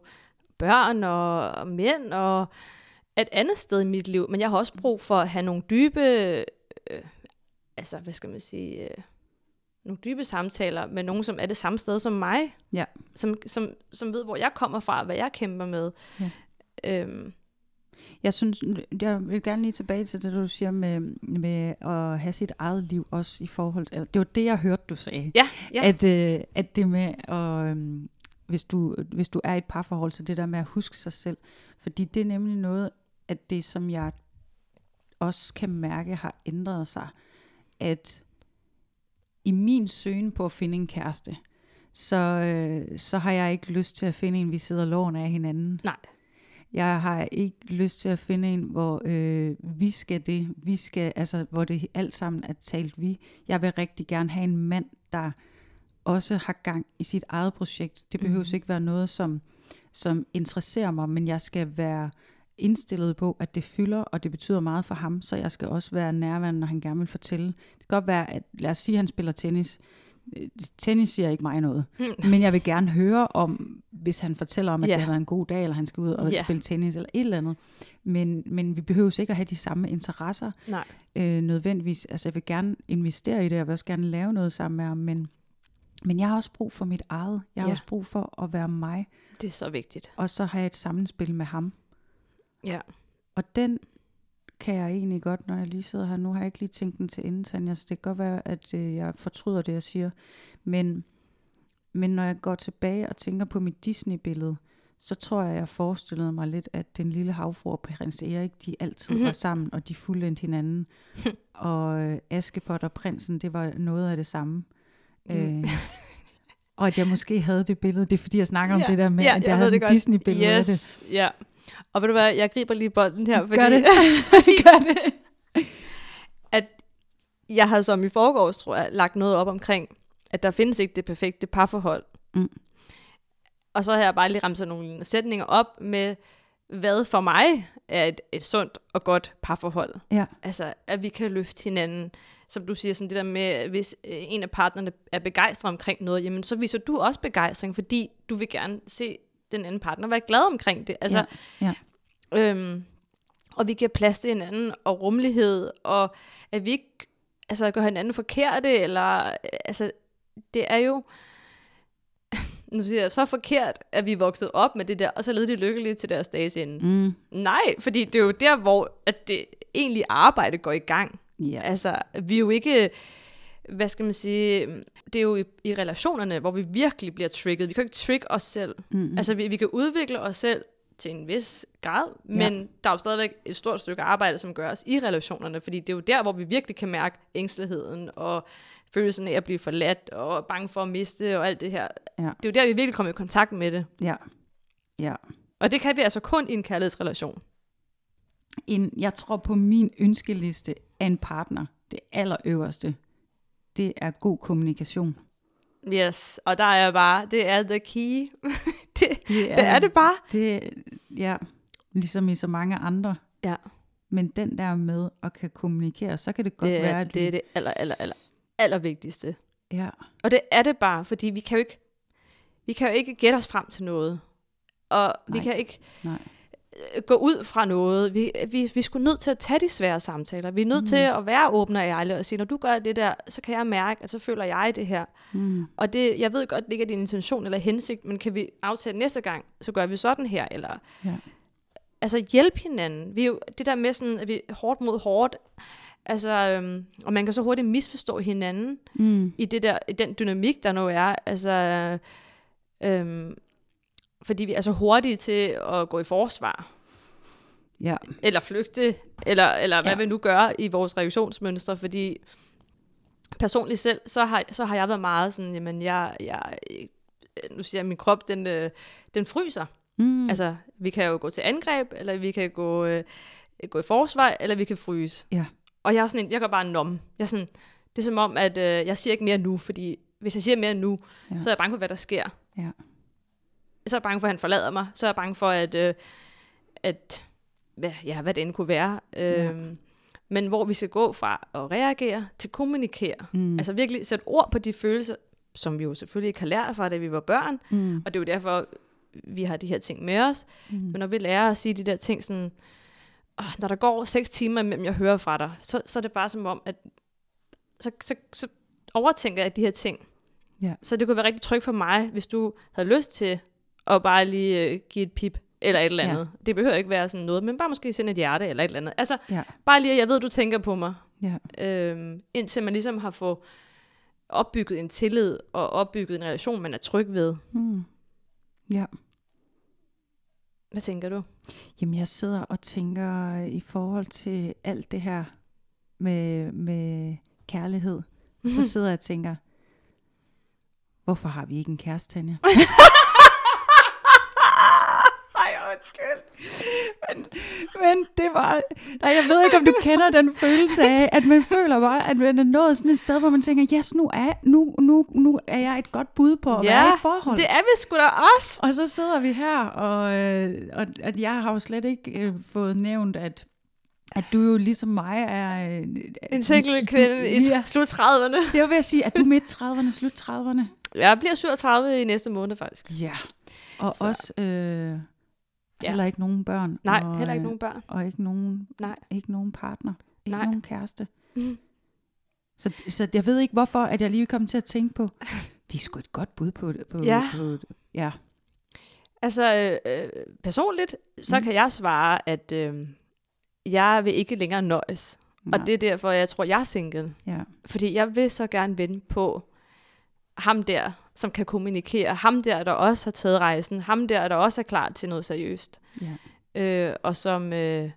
børn og, og mænd og et andet sted i mit liv, men jeg har også brug for at have nogle dybe, øh, altså hvad skal man sige, øh, nogle dybe samtaler med nogen, som er det samme sted som mig, Ja. som, som, som ved, hvor jeg kommer fra, hvad jeg kæmper med. Ja. Øhm, Jeg synes, jeg vil gerne lige tilbage til det, du siger med, med at have sit eget liv også i forhold til, det var det, jeg hørte, du sagde. ja, ja. At, øh, at det med, at, øhm, hvis, du, hvis du er i et parforhold, så det der med at huske sig selv. Fordi det er nemlig noget af det, som jeg også kan mærke har ændret sig. At i min søgen på at finde en kæreste, så, øh, så har jeg ikke lyst til at finde en, vi sidder loven af hinanden. Nej. Jeg har ikke lyst til at finde en, hvor øh, vi skal det, vi skal, altså hvor det alt sammen er talt vi. Jeg vil rigtig gerne have en mand, der også har gang i sit eget projekt. Det behøver Mhm. ikke være noget, som, som interesserer mig, men jeg skal være indstillet på, at det fylder, og det betyder meget for ham, så jeg skal også være nærværende, når han gerne vil fortælle. Det kan godt være, at lad os sige, at han spiller tennis. Tennis siger ikke mig noget, Hmm. men jeg vil gerne høre om, hvis han fortæller om, at Ja. det har været en god dag, eller han skal ud og Ja. spille tennis, eller et eller andet. Men, men vi behøver ikke at have de samme interesser Nej. øh, nødvendigvis. Altså jeg vil gerne investere i det, og jeg vil også gerne lave noget sammen med ham, men, men jeg har også brug for mit eget. Jeg har Ja. også brug for at være mig, Det er så vigtigt. og så har jeg et sammenspil med ham. Ja. Og den kan jeg egentlig godt, når jeg lige sidder her. Nu har jeg ikke lige tænkt den til enden, Tanja, så det kan godt være, at øh, jeg fortryder det, jeg siger. Men, men når jeg går tilbage og tænker på mit Disney-billede, så tror jeg, jeg forestillede mig lidt, at den lille havfru og prins Erik, de altid mm-hmm. Mhm. var sammen, og de fuldendte hinanden. og øh, Askepot og prinsen, det var noget af det samme. Du- Øh, og at jeg måske havde det billede, det er fordi, jeg snakker om Ja, det der med, ja, at jeg jeg havde det et. Disney-billede af det. Yes, ja. Og ved du hvad, jeg griber lige bolden her, fordi, Gør det. fordi Gør det. at jeg har som i forgårs, tror jeg, lagt noget op omkring, at der findes ikke det perfekte parforhold. Mm. Og så har jeg bare lige ramt nogle sætninger op med, hvad for mig er et, et sundt og godt parforhold. Ja. Altså, at vi kan løfte hinanden. Som du siger, sådan det der med, hvis øh, en af partnerne er begejstret omkring noget, jamen så viser du også begejstring, fordi du vil gerne se den anden partner være glad omkring det. Altså, Ja, Øhm, og vi giver plads til hinanden, og rummelighed, og at vi ikke altså, gør hinanden forkerte, eller øh, altså, det er jo, nu siger jeg, så forkert, at vi er vokset op med det der, og så levede de lykkeligt til deres dages ende. Mm. Nej, fordi det er jo der, hvor at det egentlige arbejde går i gang. Ja. Altså, vi er jo ikke, hvad skal man sige, det er jo i, i relationerne, hvor vi virkelig bliver trigget. Vi kan jo ikke trigge os selv. Mm. Altså, vi, vi kan udvikle os selv til en vis grad, men ja. der er jo stadigvæk et stort stykke arbejde, som gøres i relationerne, fordi det er jo der, hvor vi virkelig kan mærke ængsteligheden, og følelsen af at blive forladt, og bange for at miste, og alt det her. Ja. Det er jo der, vi virkelig kommer i kontakt med det. Ja. Ja. Og det kan vi altså kun i en kærlighedsrelation. En, jeg tror på min ønskeliste af en partner, det allerøverste, det er god kommunikation. Yes, og der er bare, det er the key. det, Det det er det bare. Det, ja, ligesom i så mange andre. Ja. Men den der med at kan kommunikere, så kan det godt Det være, er, at det er det aller, aller, aller, aller vigtigste. Ja, Og det er det bare, fordi vi kan jo ikke, vi kan jo ikke gætte os frem til noget. Og vi Nej. kan ikke nej. Øh, gå ud fra noget. Vi, vi, vi skulle nødt til at tage de svære samtaler. Vi er nødt mm. til at være åbne og ærlige og sige, når du gør det der, så kan jeg mærke, at så føler jeg det her. Mm. Og det, jeg ved godt, det ikke er din intention eller hensigt, men kan vi aftale næste gang, så gør vi sådan her, eller Ja. altså hjælp hinanden. Vi er jo, det der med sådan, at vi er hårdt mod hårdt, altså, øhm, og man kan så hurtigt misforstå hinanden Mm. i det der, i den dynamik, der nu er. Altså, øhm, fordi vi er så hurtige til at gå i forsvar, Ja. eller flygte, eller, eller hvad Ja. vi nu gør i vores reaktionsmønstre, fordi personligt selv, så har, så har jeg været meget sådan, jamen jeg, jeg nu siger jeg, min krop, den, øh, den fryser. Mm. Altså, vi kan jo gå til angreb, eller vi kan gå, øh, gå i forsvar, eller vi kan fryse. Ja. Og jeg er sådan en, jeg går bare nom. Jeg er sådan, det er som om, at øh, jeg siger ikke mere nu, fordi hvis jeg siger mere nu, ja. så er jeg bange for, hvad der sker. Ja. Så er jeg bange for, at han forlader mig. Så er jeg bange for, at, øh, at hvad, ja, hvad det end kunne være. Ja. Øhm, men hvor vi skal gå fra at reagere til kommunikere. Mm. Altså virkelig sætte ord på de følelser, som vi jo selvfølgelig ikke har lært fra, da vi var børn, mm. og det er jo derfor, vi har de her ting med os. Mm. Men når vi lærer at sige de der ting sådan, åh, når der går seks timer, imellem jeg hører fra dig, så, så er det bare som om, at så, så, så overtænker jeg de her ting. Ja. Så det kunne være rigtig trygt for mig, hvis du havde lyst til at bare lige øh, give et pip, eller et eller Ja. andet. Det behøver ikke være sådan noget, men bare måske sende et hjerte, eller et eller andet. Altså, Ja. bare lige, at jeg ved, du tænker på mig. Ja. Øhm, indtil man ligesom har fået opbygget en tillid, og opbygget en relation, man er tryg ved. Mm. Ja. Hvad tænker du? Jamen, jeg sidder og tænker øh, i forhold til alt det her med, med kærlighed, så sidder jeg og tænker, hvorfor har vi ikke en kæreste, Tanja? Ej, undskyld. Men, men det var... Nej, jeg ved ikke, om du kender den følelse af, at man føler bare, at man er nået sådan et sted, hvor man tænker, yes, nu er, nu, nu, nu er jeg et godt bud på at Ja, være i et forhold. Det er vi sgu da også. Og så sidder vi her, og, øh, og at jeg har jo slet ikke øh, fået nævnt, at, at du jo ligesom mig er... Øh, En single kvinde i Ja. slut 30'erne. Jeg vil sige, at du er midt 30'erne, slut 30'erne. Jeg bliver 37 i næste måned, faktisk. Ja. Og så. også øh, heller ikke nogen børn. Nej, og, heller ikke øh, nogen børn. Og ikke nogen, Nej. ikke nogen partner. Ikke Nej. nogen kæreste. Mhm. Så, så jeg ved ikke, hvorfor at jeg lige kom til at tænke på, vi er sgu et godt bud på det. På, Ja. På, ja. Altså, øh, personligt, så Mm. kan jeg svare, at øh, jeg vil ikke længere nøjes. Nej. Og det er derfor, jeg tror, jeg er single. Ja. Fordi jeg vil så gerne vende på ham der, som kan kommunikere. Ham der, der også har taget rejsen. Ham der, der også er klar til noget seriøst. Ja. Øh, og, som, øh,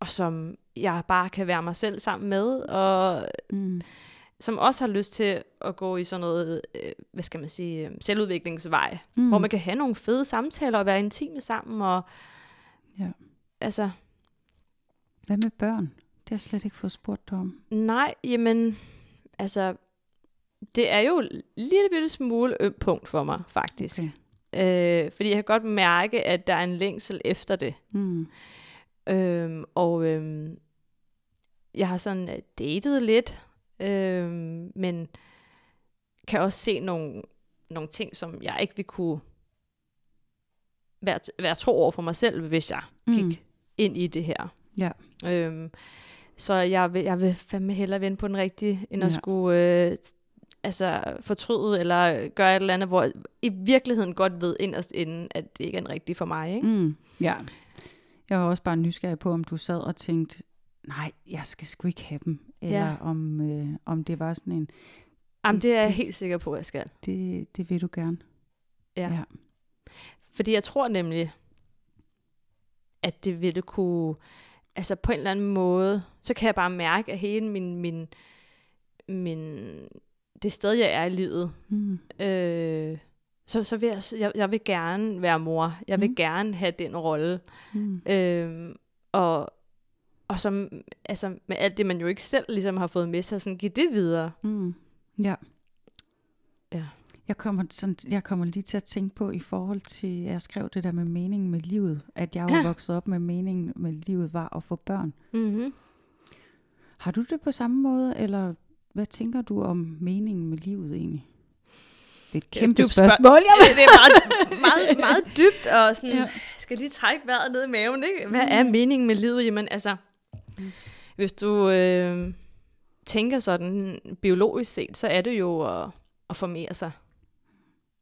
og som jeg bare kan være mig selv sammen med. Og Mm. som også har lyst til at gå i sådan noget, øh, hvad skal man sige, øh, selvudviklingsvej. Mm. Hvor man kan have nogle fede samtaler og være intime sammen. Og, Ja. Altså, Hvad med børn? Det har jeg slet ikke fået spurgt dig om. nej, jamen, altså, det er jo en lille bitte smule øm punkt for mig, faktisk. Okay. Øh, fordi jeg kan godt mærke, at der er en længsel efter det. Mm. Øhm, og øhm, jeg har sådan øh, datet lidt, øhm, men kan også se nogle, nogle ting, som jeg ikke vil kunne være, være tro over for mig selv, hvis jeg gik Mm. ind i det her. Ja. Øhm, så jeg vil, jeg vil fandme hellere vende på den rigtige, end at Ja. skulle øh, altså, fortryde eller gøre et eller andet, hvor i virkeligheden godt ved inderst inden, at det ikke er en rigtig for mig. Ikke? Mm. Ja. Jeg var også bare nysgerrig på, om du sad og tænkte, nej, jeg skal sgu ikke have dem. Eller Ja. om, øh, om det var sådan en, Jamen, Det- det er jeg det- helt sikker på, at jeg skal. det, det vil du gerne. Ja. Ja. Fordi jeg tror nemlig, at det ville kunne, altså på en eller anden måde, så kan jeg bare mærke, at hele min, min, min det sted, jeg er i livet, Mm. øh, så, så vil jeg, jeg, jeg vil gerne være mor. Jeg vil Mm. gerne have den rolle. Mm. Øh, og, og som, altså med alt det, man jo ikke selv ligesom har fået med sig, sådan give det videre. Mm. Ja. Ja. Jeg kommer, sådan, jeg kommer lige til at tænke på i forhold til, jeg skrev det der med meningen med livet, at jeg jo Ja. vokset op med meningen med livet var at få børn. Mm-hmm. Har du det på samme måde, eller hvad tænker du om meningen med livet egentlig? Det er et kæmpe dybt spørgsmål. Jeg det, er meget, meget, meget dybt, og sådan, ja. Ja. skal lige trække vejret ned i maven, ikke? Hvad er meningen med livet? Jamen, altså, Mm. hvis du øh, tænker sådan biologisk set, så er det jo at, at formere sig,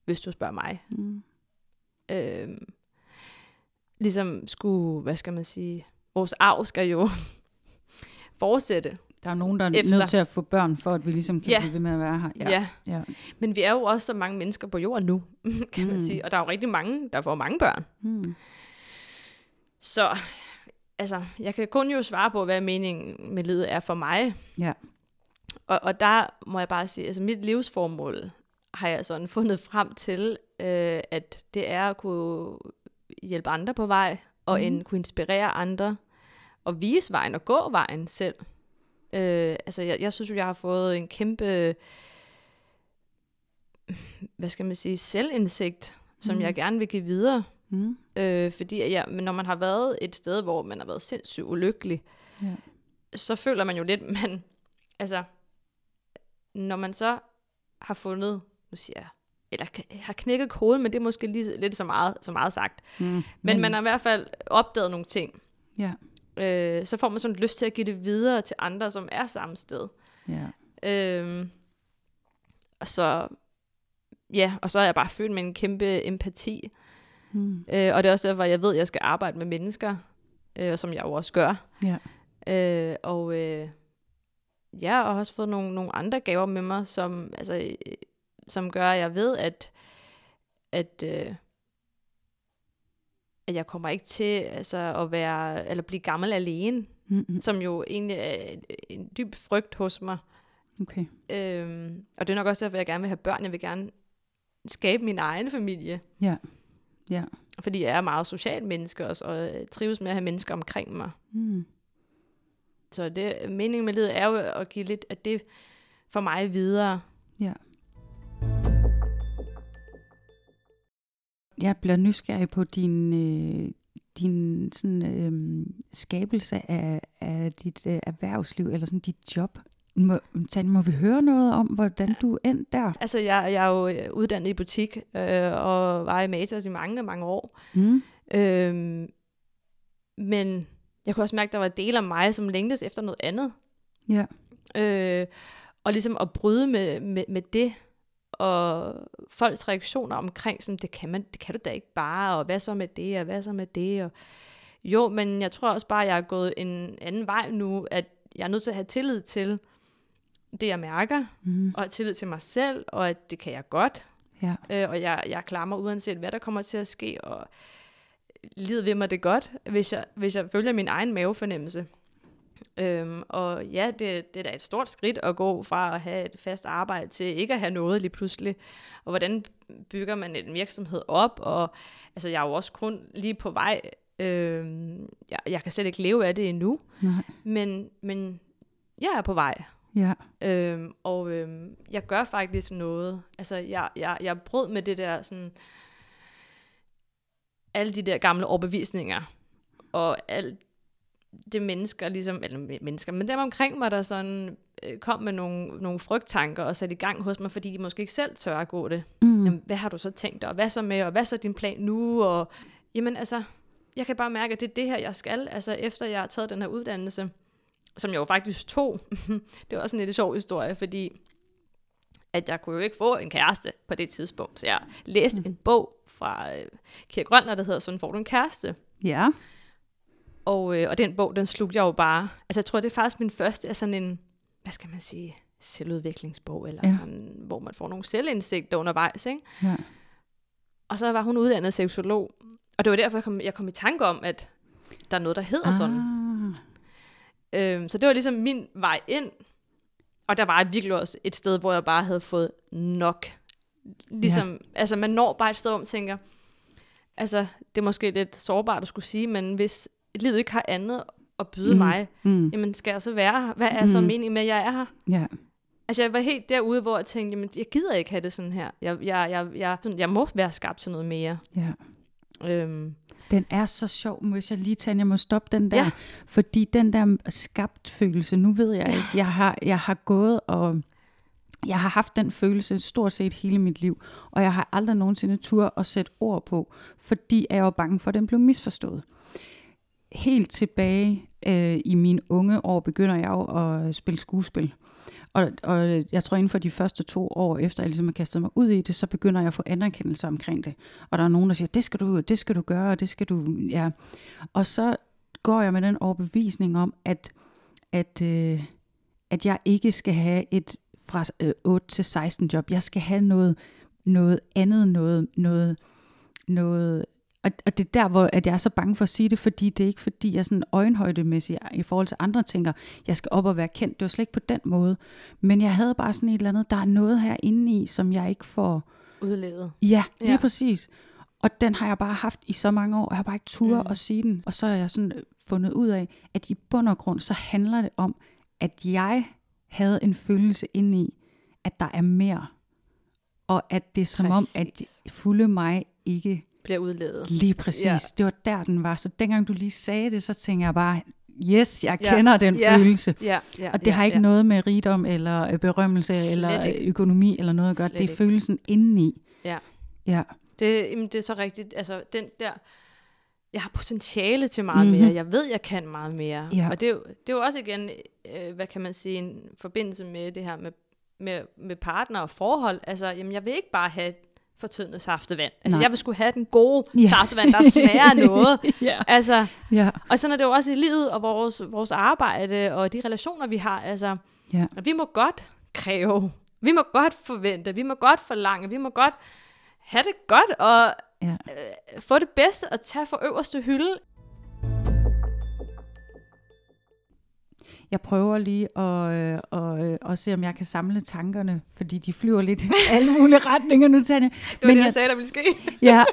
hvis du spørger mig. Mm. Øh, ligesom skulle, hvad skal man sige, vores arv skal jo fortsætte. Der er nogen, der er Efter. nødt til at få børn, for at vi ligesom kan Ja. blive ved med at være her. Ja. ja. ja. Men vi er jo også så mange mennesker på jorden nu, kan man Mm. sige. Og der er jo rigtig mange, der får mange børn. Mm. Så altså, jeg kan kun jo svare på, hvad meningen med livet er for mig. Ja. Og, og der må jeg bare sige, altså mit livsformål har jeg sådan fundet frem til, øh, at det er at kunne hjælpe andre på vej, og Mhm. en, kunne inspirere andre, og vise vejen og gå vejen selv. Øh, altså, jeg, jeg synes jo, jeg har fået en kæmpe, hvad skal man sige, selvindsigt, som Mhm. jeg gerne vil give videre. Mm. Øh, fordi jeg, men når man har været et sted, hvor man har været sindssygt ulykkelig, Ja. så føler man jo lidt, man, altså, når man så har fundet, nu siger jeg, eller har knækket koden, men det er måske lige lidt så meget, så meget sagt. Mm, men, men man har i hvert fald opdaget nogle ting. Ja. Øh, så får man sådan lyst til at give det videre til andre, som er samme sted. Ja. Øh, og så, ja, og så er jeg bare født med en kæmpe empati. Mm. Øh, og det er også derfor, jeg ved, at jeg skal arbejde med mennesker, øh, som jeg jo også gør. Ja. Øh, og øh, ja, og har også fået nogle, nogle andre gaver med mig, som, altså, øh, som gør, at jeg ved, at, at, øh, at jeg kommer ikke til altså, at være, eller blive gammel alene, mm-hmm. som jo egentlig er en, dyb frygt hos mig. Okay. Øhm, og det er nok også derfor, jeg gerne vil have børn. Jeg vil gerne skabe min egen familie. Ja. ja. Fordi jeg er meget social menneske også, og trives med at have mennesker omkring mig. Mm. Så det, meningen med livet er jo at give lidt af det for mig videre. Ja. Jeg bliver nysgerrig på din, øh, din sådan, øh, skabelse af, af dit øh, erhvervsliv, eller sådan dit job. Må, Tanja, må vi høre noget om, hvordan du endte der? Altså, jeg, jeg er jo øh, uddannet i butik, øh, og var i Matas i mange, mange år. Mm. Øh, men jeg kunne også mærke, at der var dele af mig, som længtes efter noget andet. Ja. Øh, og ligesom at bryde med, med, med det, og folks reaktioner omkring, sådan, det kan, man, det kan du da ikke bare, og hvad så med det, og hvad så med det, og jo, men jeg tror også bare, at jeg er gået en anden vej nu, at jeg er nødt til at have tillid til det, jeg mærker, mm. og have tillid til mig selv, og at det kan jeg godt, ja. øh, og jeg, jeg klarer mig uanset, hvad der kommer til at ske, og livet ved mig det godt, hvis jeg, hvis jeg følger min egen mavefornemmelse. Øhm, og ja, det, det er da et stort skridt at gå fra at have et fast arbejde til ikke at have noget lige pludselig. Og hvordan bygger man en virksomhed op? Og altså, jeg er jo også kun lige på vej. Øhm, jeg, jeg kan slet ikke leve af det endnu. Nej. Men, men jeg er på vej. Ja. Øhm, og øhm, jeg gør faktisk noget. Altså, jeg, jeg, jeg brød med det der sådan alle de der gamle overbevisninger, og alt det mennesker, ligesom, eller mennesker, men dem omkring mig, der sådan øh, kom med nogle, nogle frygttanker og satte i gang hos mig, fordi de måske ikke selv tør at gå det. Mm. Jamen, hvad har du så tænkt, og hvad så med, og hvad så din plan nu, og jamen altså, jeg kan bare mærke, at det er det her, jeg skal, altså efter jeg har taget den her uddannelse, som jeg jo faktisk tog. det var også en lidt sjov historie, fordi at jeg kunne jo ikke få en kæreste på det tidspunkt, så jeg læste mm. en bog fra øh, Kira Grønler, der hedder Sådan får du en kæreste. Ja. Og, øh, og den bog, den slugte jeg jo bare. Altså jeg tror, det er faktisk min første af sådan en, hvad skal man sige, selvudviklingsbog, eller ja. sådan, hvor man får nogle selvindsigter undervejs, ikke? Ja. Og så var hun uddannet seksolog, og det var derfor, jeg kom, jeg kom i tanke om, at der er noget, der hedder ah. sådan. Øhm, så det var ligesom min vej ind, og der var virkelig også et sted, hvor jeg bare havde fået nok Ligesom, ja. altså man når bare et sted, man tænker, altså det er måske lidt sårbart at skulle sige, men hvis livet ikke har andet at byde mm. mig, mm. jamen skal jeg så være her? Hvad er mm. så meningen med, at jeg er her? Ja. Altså jeg var helt derude, hvor jeg tænkte, jamen jeg gider ikke have det sådan her. Jeg, jeg, jeg, jeg, jeg må være skabt til noget mere. Ja. Øhm. Den er så sjov, hvis jeg lige tage, jeg må stoppe den der, ja. fordi den der skabt følelse, nu ved jeg ikke, jeg har, jeg har gået og jeg har haft den følelse stort set hele mit liv, og jeg har aldrig nogensinde tur at sætte ord på, fordi jeg var bange for, at den blev misforstået. Helt tilbage øh, i mine unge år begynder jeg jo at spille skuespil. Og, og jeg tror inden for de første to år efter, jeg ligesom har kastet mig ud i det, så begynder jeg at få anerkendelse omkring det. Og der er nogen, der siger, det skal du, det skal du gøre, det skal du, ja. Og så går jeg med den overbevisning om, at, at, øh, at jeg ikke skal have et fra øh, 8 til 16 job. Jeg skal have noget, noget andet, noget, noget, noget og, og det er der, hvor at jeg er så bange for at sige det, fordi det er ikke fordi, jeg sådan øjenhøjdemæssigt i forhold til andre tænker, jeg skal op og være kendt. Det var slet ikke på den måde. Men jeg havde bare sådan et eller andet, der er noget her inde i, som jeg ikke får... Udlevet. Ja, lige ja. præcis. Og den har jeg bare haft i så mange år, og jeg har bare ikke tur mm. at sige den. Og så har jeg sådan fundet ud af, at i bund og grund, så handler det om, at jeg havde en følelse inde i, at der er mere. Og at det er som præcis. om, at fulde mig ikke bliver udledet. Lige præcis. Ja. Det var der, den var. Så dengang du lige sagde det, så tænker jeg bare, yes, jeg Ja, kender den ja, følelse. Ja, ja, Og det ja, har ikke ja. noget med rigdom eller øh, berømmelse Slet eller ikke. øh, økonomi eller noget at gøre. Slet det er ikke. følelsen indeni. Ja. Ja. Det, jamen, det er så rigtigt. Altså, den der... Jeg har potentiale til meget Mhm. mm-hmm. mere. Jeg ved, jeg kan meget mere. Ja. Og det er, jo, det er jo også igen, øh, hvad kan man sige, en forbindelse med det her med, med, med partner og forhold. Altså, jamen, jeg vil ikke bare have fortyndet saftevand. Altså, Nej. jeg vil skulle have den gode Ja. saftevand, der smager noget. ja. Altså, ja. og sådan er det jo også i livet og vores, vores arbejde og de relationer, vi har. Altså, Ja. vi må godt kræve, vi må godt forvente, vi må godt forlange, vi må godt have det godt og Ja. øh, få det bedste og tage for øverste hylde. Jeg prøver lige at, øh, og, øh, se, om jeg kan samle tankerne, fordi de flyver lidt i alle mulige retninger nu, Tanja. Det var det, jeg sagde, der ville ske. ja,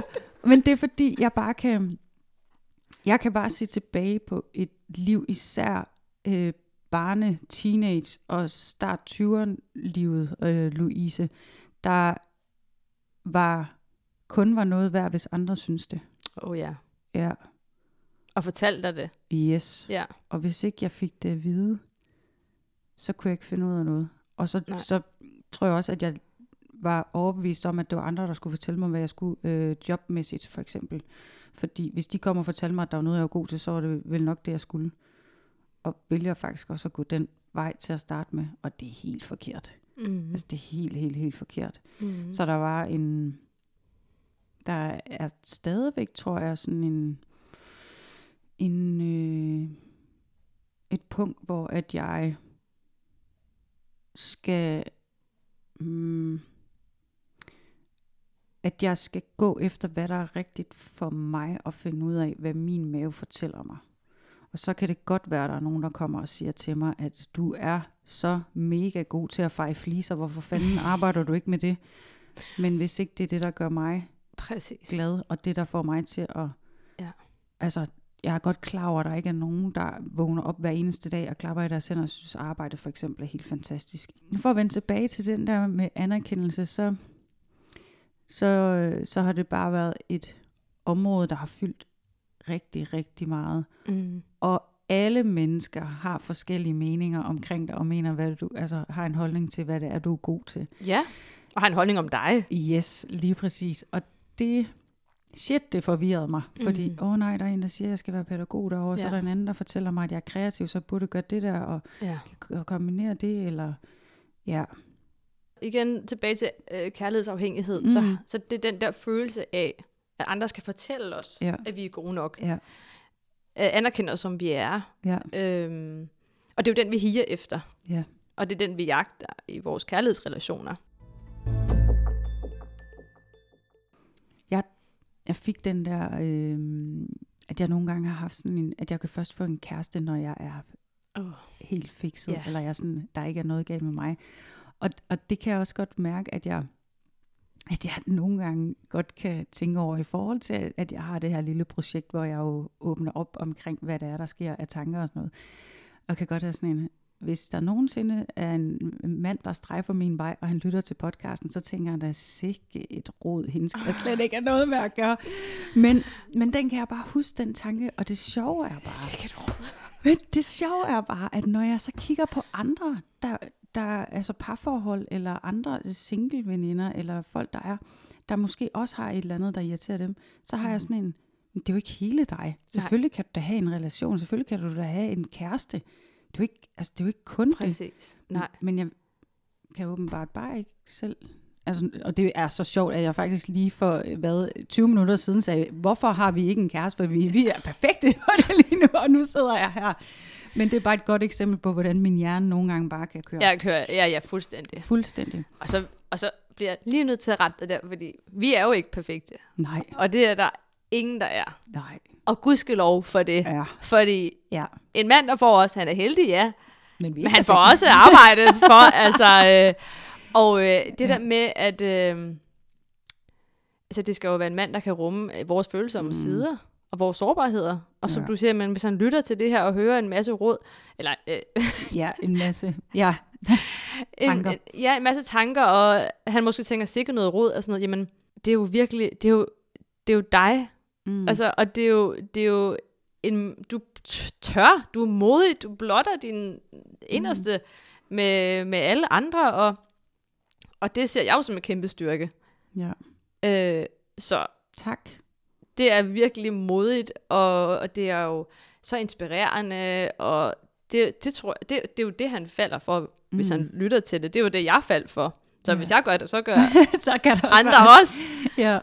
men det er fordi, jeg bare kan, jeg kan bare se tilbage på et liv, især øh, barne, teenage og start 20'erne-livet, øh, Louise, der var, kun var noget værd, hvis andre synes det. Åh oh, ja. Ja, Og fortæl dig det. yes. Ja. Og hvis ikke jeg fik det at vide, så kunne jeg ikke finde ud af noget. Og så, Nej. så tror jeg også, at jeg var overbevist om, at det var andre, der skulle fortælle mig, hvad jeg skulle øh, jobmæssigt, for eksempel. Fordi hvis de kommer og fortæller mig, at der var noget, jeg var god til, så var det vel nok det, jeg skulle. Og vælger faktisk også at gå den vej til at starte med, og det er helt forkert. Mm. Altså, det er helt, helt, helt forkert. Mm. Så der var en, der er stadigvæk, tror jeg, sådan en, en øh, et punkt, hvor at jeg skal, mm, at jeg skal gå efter, hvad der er rigtigt for mig, og finde ud af, hvad min mave fortæller mig. Og så kan det godt være, at der er nogen, der kommer og siger til mig, at du er så mega god til at feje fliser. Hvorfor fanden arbejder du ikke med det? Men hvis ikke det er det, der gør mig Præcis. glad, og det, der får mig til at... Ja. Altså, jeg er godt klar over, at der ikke er nogen, der vågner op hver eneste dag og klapper i deres hænder og synes, at arbejde for eksempel er helt fantastisk. For at vende tilbage til den der med anerkendelse, så, så, så har det bare været et område, der har fyldt rigtig, rigtig meget. Mm. Og alle mennesker har forskellige meninger omkring det, og mener, hvad du, altså har en holdning til, hvad det er, du er god til. Ja. Og har en holdning om dig. Yes, lige præcis. Og det, shit, det forvirrede mig. Fordi, Mhm. åh oh, nej, der er en, der siger, at jeg skal være pædagog derovre, ja. så er der en anden, der fortæller mig, at jeg er kreativ, så burde jeg gøre det der, og, Ja. kombinere det, eller ja. Igen tilbage til øh, kærlighedsafhængighed. Mm. Så, så det er den der følelse af, at andre skal fortælle os, Ja. at vi er gode nok. Ja, Øh, anerkender os, som vi er. ja, Øhm, og det er jo den, vi higer efter. ja. Og det er den, vi jagter i vores kærlighedsrelationer. Jeg fik den der, øh, at jeg nogle gange har haft sådan en, at jeg kan først få en kæreste, når jeg er Oh. helt fikset, Ja. eller jeg sådan, der ikke er noget galt med mig. Og, og det kan jeg også godt mærke, at jeg, at jeg nogle gange godt kan tænke over i forhold til, at jeg har det her lille projekt, hvor jeg jo åbner op omkring, hvad det er, der sker af tanker og sådan noget. Og kan godt have sådan en, hvis der nogensinde er en mand, der strejfer min vej, og han lytter til podcasten, så tænker han da sikke et rod, hende skal jeg slet ikke have noget med at gøre. Men, men den kan jeg bare huske, den tanke, og det sjove er bare, Sikkert råd. men det sjove er bare, at når jeg så kigger på andre, der, der altså parforhold, eller andre single veninder, eller folk, der er, der måske også har et eller andet, der irriterer dem, så har jeg sådan en, "Men det er jo ikke hele dig. Selvfølgelig kan du da have en relation, selvfølgelig kan du da have en kæreste. Det er jo ikke, altså, det er jo ikke kun det. Præcis. Nej. Men jeg kan åbenbart bare ikke selv. Altså, og det er så sjovt, at jeg faktisk lige for øh, hvad, 20 minutter siden sagde, hvorfor har vi ikke en kæreste, for vi, vi er perfekte for det lige nu, og nu sidder jeg her. Men det er bare et godt eksempel på, hvordan min hjerne nogle gange bare kan køre. Jeg kører, ja, ja, fuldstændig. Fuldstændig. Og så, og så bliver jeg lige nødt til at rette det der, fordi vi er jo ikke perfekte. Nej, Og det er der ingen, der er. nej. Og gudskelov for det. Ja, Fordi ja. en mand, der får os, han er heldig, ja. Men, vi Men han får også arbejde for, altså... Øh, og øh, det der med, at... Øh, altså, det skal jo være en mand, der kan rumme øh, vores følsomme Mm. mm. sider og vores sårbarheder. Og som Ja. du siger, men hvis han lytter til det her og hører en masse råd, eller øh, Ja, en masse. Ja, Tanker. En, ja, en masse tanker, og han måske tænker sikkert noget råd og sådan noget, jamen, det er jo virkelig, det er jo, det er jo dig. Mm. Altså, og det er jo, det er jo en, du tør, du er modig, du blotter din inderste mm. med, med alle andre, og, og det ser jeg jo som en kæmpe styrke. Ja. Øh, så Tak. det er virkelig modigt, og, og det er jo så inspirerende, og det, det, tror jeg, det, det er jo det, han falder for, hvis Mm. han lytter til det. Det er jo det, jeg faldt for. Så Ja. hvis jeg gør det, så gør så kan andre også. Ja.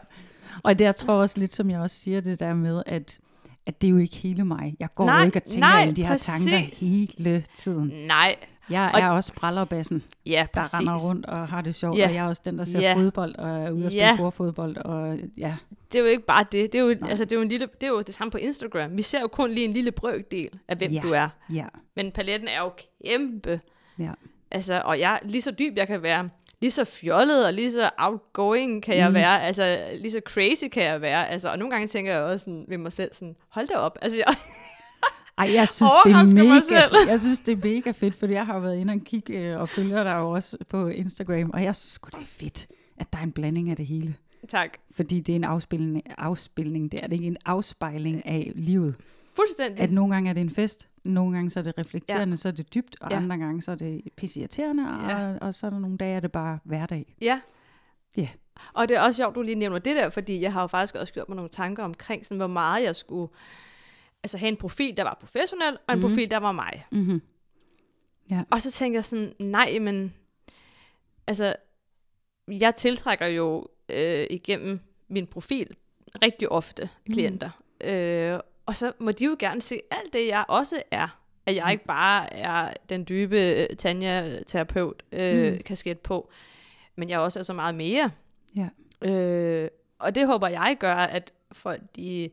Og det, jeg tror også lidt, som jeg også siger, det der med, at, at det er jo ikke hele mig. Jeg går Nej, jo ikke og tænker nej, alle de her tanker hele tiden. Nej. Jeg Og- er også brallerbassen, Ja, der præcis. render rundt og har det sjovt, Ja. og jeg er også den, der ser Ja. fodbold og er ude og spille Ja. bordfodbold. Og, ja. Det er jo ikke bare det. Det er jo, altså, det er jo, en lille, det, er jo det samme på Instagram. Vi ser jo kun lige en lille brøkdel af, hvem Ja. du er. Ja. Men paletten er jo kæmpe. Ja. Altså, og jeg lige så dyb jeg kan være, lige så fjollet og lige så outgoing kan jeg Mm. være, altså lige så crazy kan jeg være, altså, og nogle gange tænker jeg også sådan ved mig selv sådan, hold da op, altså jeg, Ej, jeg synes, det er mega. Jeg synes, det er mega fedt, fordi jeg har været inde og kigge øh, og følger dig jo også på Instagram, og jeg synes sgu, det er fedt, at der er en blanding af det hele. tak, Fordi det er en afspilning, afspilning det er det ikke en afspejling af livet. fuldstændig, At nogle gange er det en fest, nogle gange så er det reflekterende, ja. så er det dybt, og Ja. ja. andre gange så er det pisseirriterende, og, Ja. ja. og så er der nogle dage, er det bare hverdag. ja. Ja. Og det er også sjovt, du lige nævner det der, fordi jeg har jo faktisk også gjort mig nogle tanker omkring, sådan, hvor meget jeg skulle altså, have en profil, der var professionel, og en Mhm. profil, der var mig. Mm-hmm. Og så tænker jeg sådan, nej, men altså, jeg tiltrækker jo øh, igennem min profil rigtig ofte klienter. Mm. Øh, og så må de jo gerne se alt det, jeg også er. At jeg Mm. ikke bare er den dybe øh, Tanja-terapeut, øh, Mm. på, men jeg også er så meget mere. Ja. Øh, og det håber jeg gør, at folk de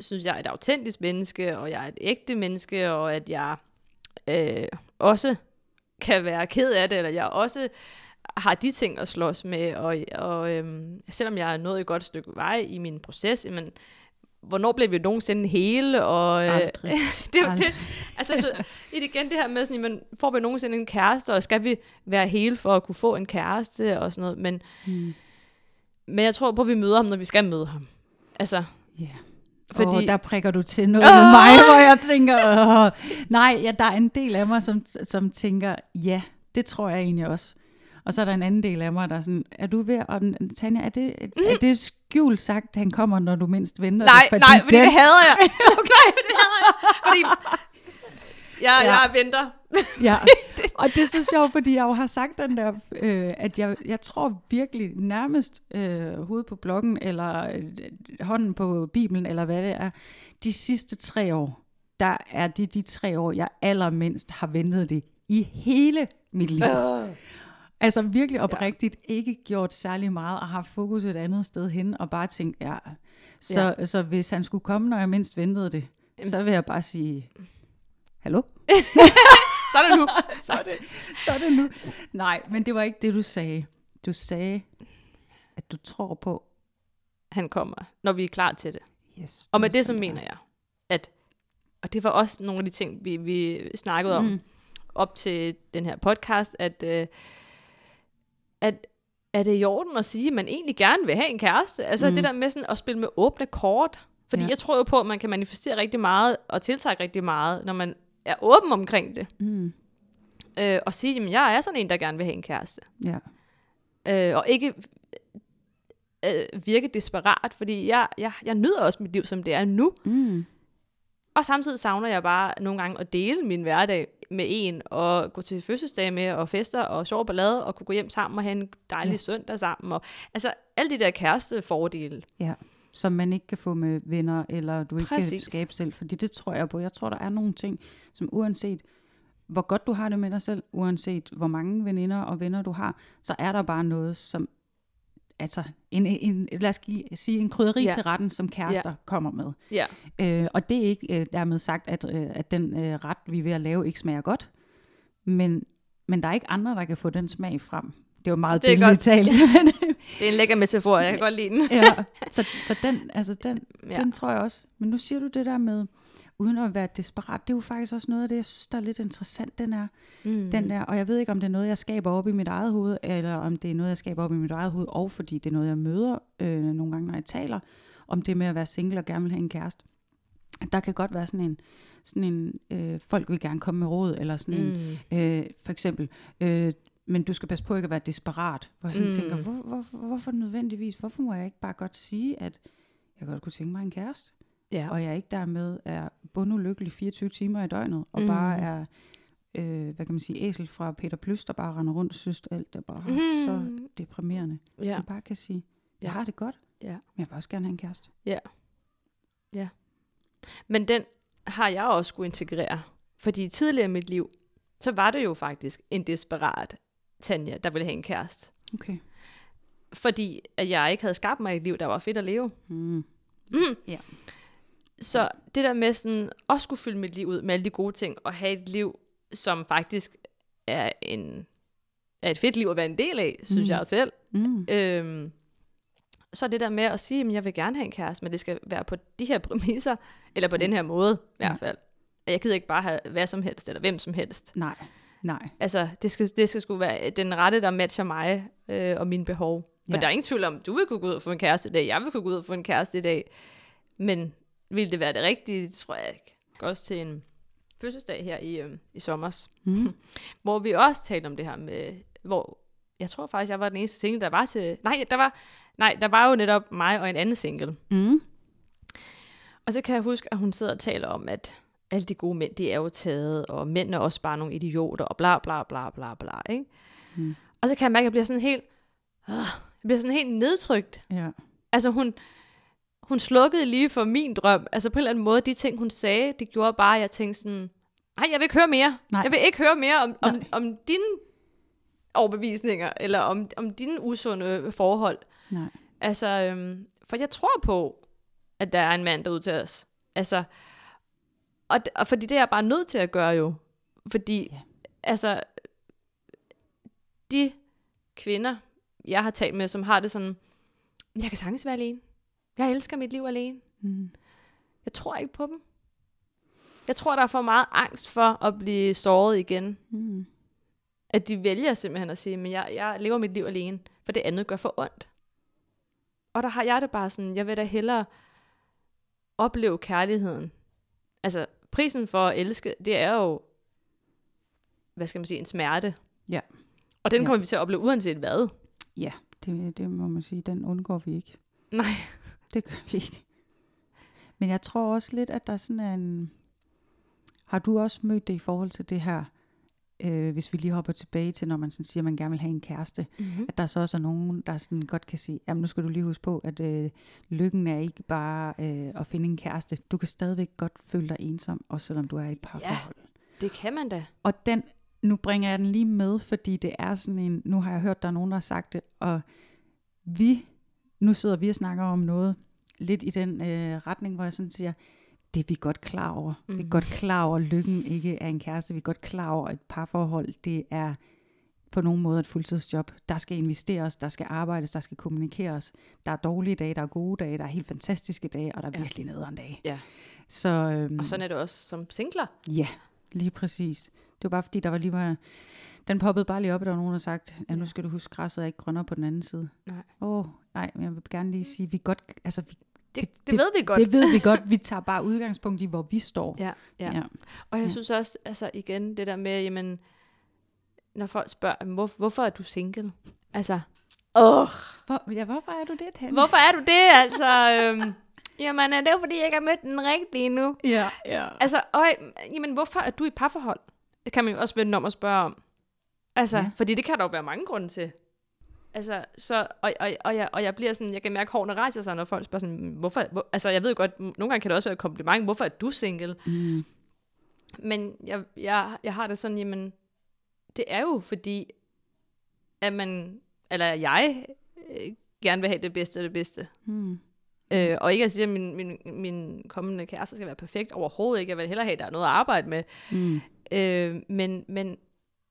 synes, jeg er et autentisk menneske, og jeg er et ægte menneske, og at jeg øh, også kan være ked af det, eller jeg også har de ting at slås med, og, og øhm, selvom jeg er nået et godt stykke vej i min proces, men hvornår bliver vi nogensinde hele, og øh, Aldrig. det Aldrig. det, altså så, det igen det her med sådan, jamen, får vi nogensinde en kæreste, og skal vi være hele for at kunne få en kæreste, og sådan noget, men, Mm. men jeg tror på, at vi møder ham, når vi skal møde ham. Altså, Ja. Fordi-. Og der prikker du til noget med mig, hvor jeg tænker, Åh. nej, ja, der er en del af mig, som, som tænker, ja, det tror jeg egentlig også. Og så er der en anden del af mig, der er sådan, er du ved, og Tanja, er det, er det skjult sagt, han kommer, når du mindst venter nej, det? nej, fordi den, det hader jeg. okay, det hader jeg. Fordi jeg, Ja. jeg venter. Ja, og det er så sjovt, fordi jeg jo har sagt den der, øh, at jeg, jeg tror virkelig nærmest øh, hovedet på bloggen, eller øh, hånden på Bibelen, eller hvad det er, de sidste tre år, der er det de tre år, jeg allermindst har ventet det i hele mit liv. Altså virkelig oprigtigt ikke gjort særlig meget, og har fokus et andet sted hen, og bare tænkt, ja. Så, ja. så hvis han skulle komme, når jeg mindst ventede det, så vil jeg bare sige, hallo? Så er det nu. Så er det. så er det nu. Nej, men det var ikke det, du sagde. Du sagde, at du tror på... Han kommer, når vi er klar til det. Yes, Og med det, så mener jeg, at, og det var også nogle af de ting, vi, vi snakkede om Mm. op til den her podcast, at, øh, at er det i orden at sige, at man egentlig gerne vil have en kæreste? Altså Mm. det der med sådan at spille med åbne kort. Fordi ja. jeg tror jo på, at man kan manifestere rigtig meget og tiltrække rigtig meget, når man er åben omkring det. Mm. Øh, og sige, at jeg er sådan en, der gerne vil have en kæreste. Ja. Øh, og ikke øh, virke desperat, fordi jeg, jeg, jeg nyder også mit liv, som det er nu. Mm. Og samtidig savner jeg bare nogle gange at dele min hverdag med en, og gå til fødselsdag med, og fester, og sjov ballade, og kunne gå hjem sammen og have en dejlig Ja. søndag sammen. Og, altså, alle de der kærestefordele. ja. Som man ikke kan få med venner, eller du ikke kan Præcis. skabe selv. Fordi det tror jeg på. Jeg tror, der er nogle ting, som uanset hvor godt du har det med dig selv, uanset hvor mange veninder og venner du har, så er der bare noget, som altså, en, en, lad os give, sige en krydderi Ja. til retten, som kærester kommer med. Ja, Øh, og det er ikke øh, dermed sagt, at, øh, at den øh, ret, vi er ved at lave, ikke smager godt. Men, men der er ikke andre, der kan få den smag frem. Det var meget Det billigt talt. det er en lækker metafor, jeg kan godt lide den. ja, så, så den, altså den. Ja. den tror jeg også. Men nu siger du det der med, uden at være desperat, det er jo faktisk også noget af det, jeg synes, der er lidt interessant, den er. Mm. Den der, og jeg ved ikke, om det er noget, jeg skaber op i mit eget hoved, eller om det er noget, jeg skaber op i mit eget hoved, og fordi det er noget, jeg møder øh, nogle gange, når jeg taler, om det med at være single og gerne vil have en kæreste. Der kan godt være sådan en, sådan en øh, folk vil gerne komme med råd, eller sådan mm. en, øh, for eksempel, øh, men du skal passe på ikke at være desperat. Hvor jeg sådan mm. tænker, hvor, hvor, hvorfor nødvendigvis? Hvorfor må jeg ikke bare godt sige, at jeg godt kunne tænke mig en kæreste? Ja. Og jeg ikke dermed er bundulykkelig 24 timer i døgnet, og mm. bare er, øh, hvad kan man sige, æsel fra Peter Plys, der bare render rundt synes, alt er bare mm. så deprimerende. Ja. Jeg bare kan sige, jeg Ja. har det godt, Ja. men jeg vil også gerne have en kæreste. Ja. Ja. Men den har jeg også skulle integrere. Fordi tidligere i mit liv, så var det jo faktisk en desperat Tanja, der ville have en kæreste. Okay. Fordi at jeg ikke havde skabt mig et liv, der var fedt at leve. Mm. Mm. Ja. Så det der med sådan, også skulle fylde mit liv ud med alle de gode ting, og have et liv, som faktisk er, en, er et fedt liv at være en del af, synes Mm. jeg selv. Mm. Øhm, så det der med at sige, at jeg vil gerne have en kæreste, men det skal være på de her præmisser, eller på den her måde i hvert fald. Jeg gider ikke bare have hvad som helst, eller hvem som helst. Nej, nej. Altså, det skal, det skal sgu være den rette, der matcher mig øh, og mine behov. Ja. der er ingen tvivl om, du vil kunne gå ud og få en kæreste i dag, jeg vil kunne gå ud og få en kæreste i dag. Men vil det være det rigtige? Det tror jeg ikke. Også til en fødselsdag her i, øh, i sommers, Mm. hvor vi også talte om det her med, hvor jeg tror faktisk, jeg var den eneste single, der var til... Nej, der var, nej, der var jo netop mig og en anden single. Mm. Og så kan jeg huske, at hun sidder og taler om, at alle de gode mænd, de er jo taget, og mænd er også bare nogle idioter, og bla bla bla bla bla, ikke? Mm. Og så kan jeg mærke, at jeg bliver sådan helt... Øh, jeg bliver sådan helt nedtrykt. Ja. Altså hun, hun slukkede lige for min drøm. Altså på en eller anden måde, de ting, hun sagde, det gjorde bare, at jeg tænkte sådan, nej, jeg vil ikke høre mere. Nej. Jeg vil ikke høre mere om, om, Nej. om dine overbevisninger, eller om, om dine usunde forhold. Nej. Altså, øhm, for jeg tror på, at der er en mand derude til os. Altså, og, og fordi det er jeg bare nødt til at gøre jo. Fordi, ja. altså, de kvinder, jeg har talt med, som har det sådan, jeg kan sagtens være alene. Jeg elsker mit liv alene. Mm. Jeg tror ikke på dem. Jeg tror, der er for meget angst for at blive såret igen. Mm. At de vælger simpelthen at sige, men jeg, jeg lever mit liv alene, for det andet gør for ondt. Og der har jeg det bare sådan, jeg vil da hellere opleve kærligheden. Altså, prisen for at elske, det er jo, hvad skal man sige, en smerte. Ja. Og den Ja. kommer vi til at opleve uanset hvad. Ja, det, det må man sige, den undgår vi ikke. Nej. Det gør vi ikke. Men jeg tror også lidt, at der sådan er en... Har du også mødt det i forhold til det her, øh, hvis vi lige hopper tilbage til, når man sådan siger, at man gerne vil have en kæreste, Mm-hmm. at der så også er nogen, der sådan godt kan sige, jamen nu skal du lige huske på, at øh, lykken er ikke bare øh, at finde en kæreste. Du kan stadigvæk godt føle dig ensom, også selvom du er i et parforhold. Det kan man da. Og den, nu bringer jeg den lige med, fordi det er sådan en, nu har jeg hørt, der er nogen, der har sagt det, og vi, nu sidder vi og snakker om noget, lidt i den øh, retning, hvor jeg sådan siger, det er vi godt klar over. Mm. Vi er Mhm. godt klar over, at lykken ikke er en kæreste. Vi er godt klar over, at et parforhold, det er på nogen måde et fuldtidsjob. Der skal investeres, der skal arbejdes, der skal kommunikeres. Der er dårlige dage, der er gode dage, der er helt fantastiske dage, og der er Ja. virkelig nederen dage. Ja. Så, øhm, Og sådan er det også som singler. Ja, lige præcis. Det var bare fordi, der var lige var, den poppede bare lige op, og der var nogen, der sagt, at nu skal du huske, græsset er ikke grønnere på den anden side. Nej. Åh, oh, nej, men jeg vil gerne lige sige, vi godt, altså, vi, Det, Det- det, ved vi godt. det ved vi godt, vi tager bare udgangspunkt i, hvor vi står. Ja, ja. ja. Og jeg Ja. synes også, altså igen, det der med, jamen, når folk spørger, "Jamen, hvor, hvorfor er du single? Altså, åh, Hvor, ja, hvorfor er du det, Tanja? hvorfor er du det, altså? Øhm, jamen, er det jo, fordi jeg ikke har mødt den rigtige nu? Ja, ja. Altså, øj, jamen, hvorfor er du i parforhold? Det kan man jo også vende om at spørge om. Altså, ja. fordi det kan der jo være mange grunde til. Altså, så, og, og, og, jeg, og jeg bliver sådan, jeg kan mærke, at hårene rejser sig, når folk spørger sådan, hvorfor, hvor, altså jeg ved godt, nogle gange kan det også være et kompliment, hvorfor er du single? Mm. Men jeg, jeg, jeg har det sådan, jamen, det er jo fordi, at man, eller jeg, øh, gerne vil have det bedste af det bedste. Mm. Øh, og ikke at sige, at min, min, min kommende kæreste skal være perfekt, overhovedet ikke. Jeg vil hellere have, at der er noget at arbejde med. Mm. Øh, men men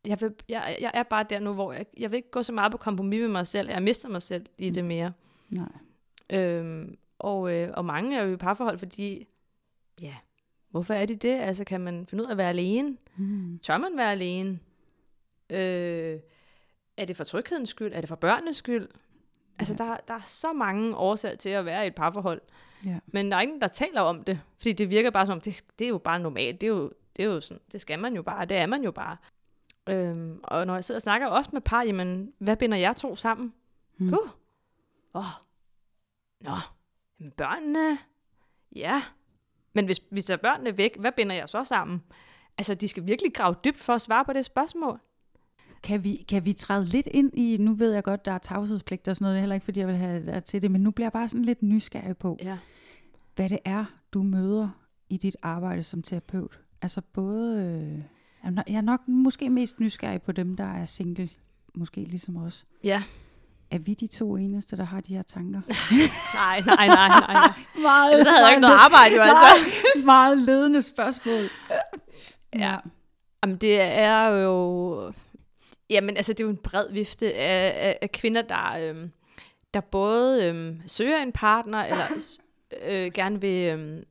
jeg, vil, jeg, jeg er bare der nu, hvor jeg, jeg vil ikke gå så meget på kompromis med mig selv. Jeg mister mig selv i det mere. Nej. Øhm, og, øh, og mange er jo i parforhold, fordi, ja, hvorfor er de det? Altså, kan man finde ud af at være alene? Mm. Tør man være alene? Øh, er det for tryghedens skyld? Er det for børnenes skyld? Altså, Ja. der, der er så mange årsager til at være i et parforhold. Ja. Men der er ingen, der taler om det. Fordi det virker bare som om, det, det er jo bare normalt. Det er jo, det er jo sådan, det skal man jo bare. Det er man jo bare. Øhm, og når jeg sidder og snakker også med par, jamen, hvad binder jer to sammen? Mm. Uh. Åh. Nå. Jamen, børnene. Ja. Men hvis, hvis der er børnene væk, hvad binder jeg så sammen? Altså, de skal virkelig grave dybt for at svare på det spørgsmål. Kan vi, kan vi træde lidt ind i, nu ved jeg godt, der er tavshedspligt og sådan noget, det er heller ikke, fordi jeg vil have dig til det, men nu bliver jeg bare sådan lidt nysgerrig på, Ja. hvad det er, du møder i dit arbejde som terapeut. Altså både, øh, jeg er nok- måske mest nysgerrig på dem, der er single, måske ligesom os. Ja. Er vi de to eneste, der har de her tanker? Nej, nej, nej, nej. nej. meget, Ellers havde jeg ikke noget arbejde, jo altså. Meget, meget ledende spørgsmål. Ja. Jamen, det er jo... Jamen, altså, det er jo en bred vifte af, af, af kvinder, der, øhm, der både øhm, søger en partner, eller øh, gerne vil øhm,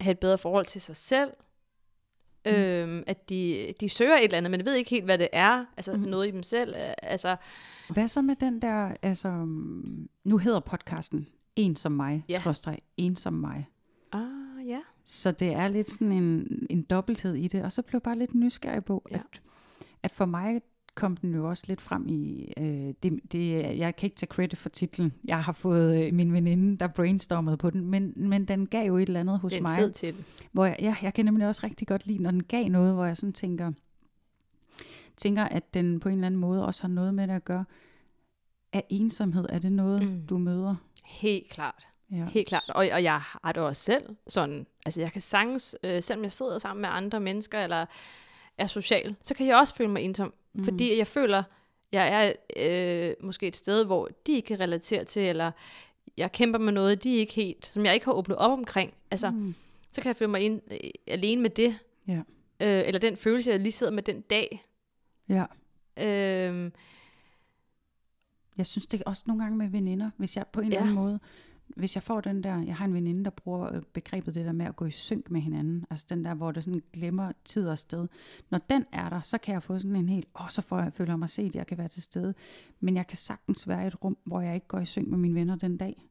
have et bedre forhold til sig selv. Mm. Øhm, at de, de søger et eller andet, men ved ikke helt, hvad det er. Altså, Mm. noget i dem selv. øh, Altså, Hvad så med den der, altså, nu hedder podcasten En som mig, Ja. ja. En som mig. ah, ja. Så det er lidt sådan en, en dobbelthed i det, og så blev jeg bare lidt nysgerrig på, ja. at, at for mig kom den jo også lidt frem i, øh, det, det, jeg kan ikke tage credit for titlen, jeg har fået øh, min veninde, der brainstormede på den, men, men den gav jo et eller andet hos Det er mig, fed titel. hvor jeg, ja, jeg kan nemlig også rigtig godt lide, når den gav noget, hvor jeg sådan tænker, tænker, at den på en eller anden måde også har noget med det at gøre. Er ensomhed, er det noget, mm. du møder? Helt klart. Ja. Helt klart. Og, og jeg har det også selv sådan. Altså jeg kan sagtens, øh, selvom jeg sidder sammen med andre mennesker, eller er social, så kan jeg også føle mig ensom. Mm. Fordi jeg føler, jeg er øh, måske et sted, hvor de ikke kan relatere til, eller jeg kæmper med noget, de ikke helt, som jeg ikke har åbnet op omkring. Altså, Mm. så kan jeg føle mig en, øh, alene med det. Ja. Øh, eller den følelse, jeg lige sidder med den dag. ja. Øh, Jeg synes det er også nogle gange med veninder, hvis jeg på en Ja. eller anden måde, hvis jeg får den der, jeg har en veninde, der bruger øh, begrebet det der med at gå i synk med hinanden, altså den der, hvor det sådan glemmer tid og sted. Når den er der, så kan jeg få sådan en helt, åh, så får jeg, føler jeg mig set, jeg kan være til stede. Men jeg kan sagtens være i et rum, hvor jeg ikke går i synk med mine venner den dag.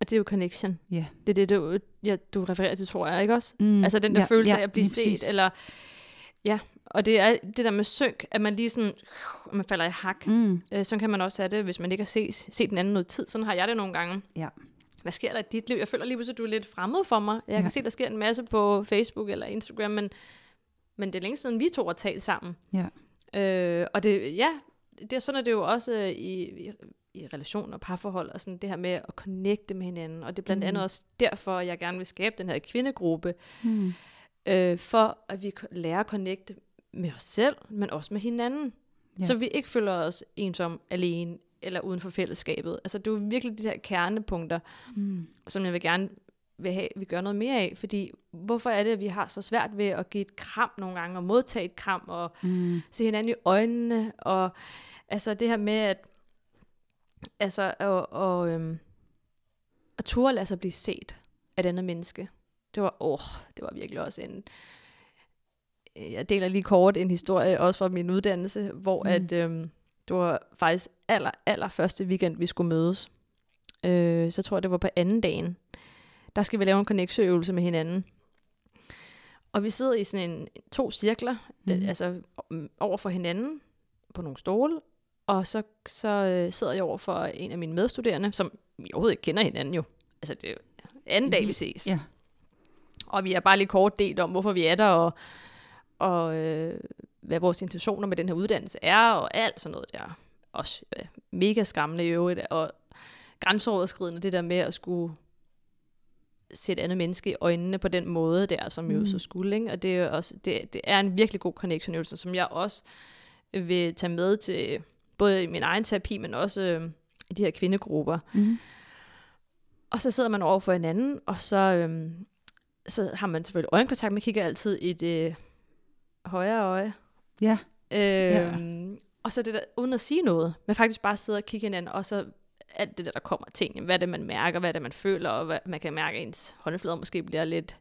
og det er jo connection. Ja. Det er det, du, ja, du refererer til, tror jeg, ikke også? Mm, Altså den der ja, følelse ja, af at blive set, præcis. eller ja, og det er det der med synk, at man lige sådan, man falder i hak. Mm, Øh, sådan kan man også have det, hvis man ikke har set, set den anden noget tid. Sådan har jeg det nogle gange. Ja. Hvad sker der i dit liv? Jeg føler lige pludselig, at du er lidt fremmed for mig. Jeg Ja. kan se, der sker en masse på Facebook eller Instagram, men, men det er længe siden, vi to har talt sammen. Ja. Øh, og det, ja, det, er sådan er det jo også øh, i, i, i relationer og parforhold, og sådan det her med at connecte med hinanden. Og det er blandt Mm. andet også derfor, jeg gerne vil skabe den her kvindegruppe, mm, øh, for at vi kan lære at connecte med os selv, men også med hinanden. Ja. Så vi ikke føler os ensom alene eller uden for fællesskabet. Altså det er jo virkelig de her kernepunkter, mm, som jeg vil gerne vil have, vi gør noget mere af. Fordi hvorfor er det, at vi har så svært ved at give et kram nogle gange, og modtage et kram, og mm, se hinanden i øjnene, og altså det her med, at altså, og, og, øhm, at turde lade sig blive set af et andet menneske. Det var, åh, det var virkelig også en, jeg deler lige kort en historie, også fra min uddannelse, hvor mm. at, øhm, det var faktisk aller, aller første weekend, vi skulle mødes. Øh, så tror jeg, det var på anden dagen. Der skal vi lave en connection-øvelse med hinanden. Og vi sidder i sådan en, to cirkler, mm. Mhm. altså mm, over for hinanden på nogle stole, og så, så øh, sidder jeg over for en af mine medstuderende, som vi overhovedet ikke kender hinanden jo. Altså det er jo anden dag, vi ses. Ja. Og vi er bare lige kort delt om, hvorfor vi er der, og, og øh, hvad vores intentioner med den her uddannelse er, og alt sådan noget der. Også øh, mega skræmmende i øvrigt, og grænseoverskridende det der med at skulle se et andet menneske i øjnene på den måde der, som jo Mm. så skulle, ikke? Og det er, også, det, det er en virkelig god connection-øvelse, som jeg også vil tage med til både i min egen terapi, men også øh, i de her kvindegrupper. mm, Og så sidder man over for hinanden, og så, øhm, så har man selvfølgelig øjenkontakt. Man kigger altid i det højre øje. ja, Øhm, Og så det der, uden at sige noget, men faktisk bare sidde og kigge hinanden, og så alt det der, der kommer ting. Hvad er det, man mærker? Hvad er det, man føler? Og hvad, man kan mærke, at ens håndflader måske bliver lidt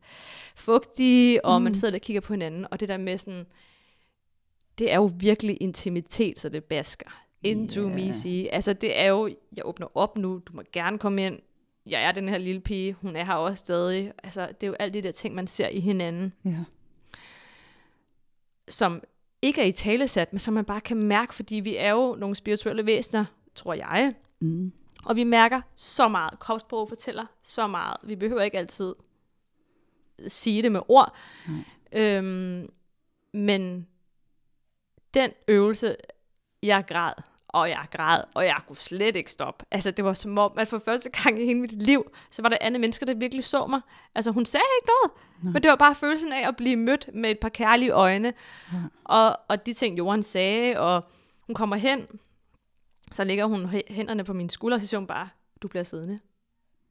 fugtige, og mm. man sidder der og kigger på hinanden. Og det der med sådan, det er jo virkelig intimitet, så det basker. into Ja. me sige. Altså det er jo, jeg åbner op nu, du må gerne komme ind. Jeg er den her lille pige, hun er her også stadig. Altså det er jo alle de der ting, man ser i hinanden, Ja. som ikke er i talesat, men som man bare kan mærke, fordi vi er jo nogle spirituelle væsener, tror jeg. Mm. Og vi mærker så meget. Kropsprog fortæller så meget. Vi behøver ikke altid sige det med ord. Nej. Øhm, men den øvelse, jeg græd, og jeg græd, og jeg kunne slet ikke stoppe. Altså, det var som om, at for første gang i hele mit liv, så var der andre mennesker, der virkelig så mig. Altså, hun sagde ikke noget, Nej. men det var bare følelsen af at blive mødt med et par kærlige øjne. Ja. Og, og de ting, Johan sagde, og hun kommer hen, så lægger hun hæ- hænderne på min skulder, og så siger hun bare, du bliver siddende.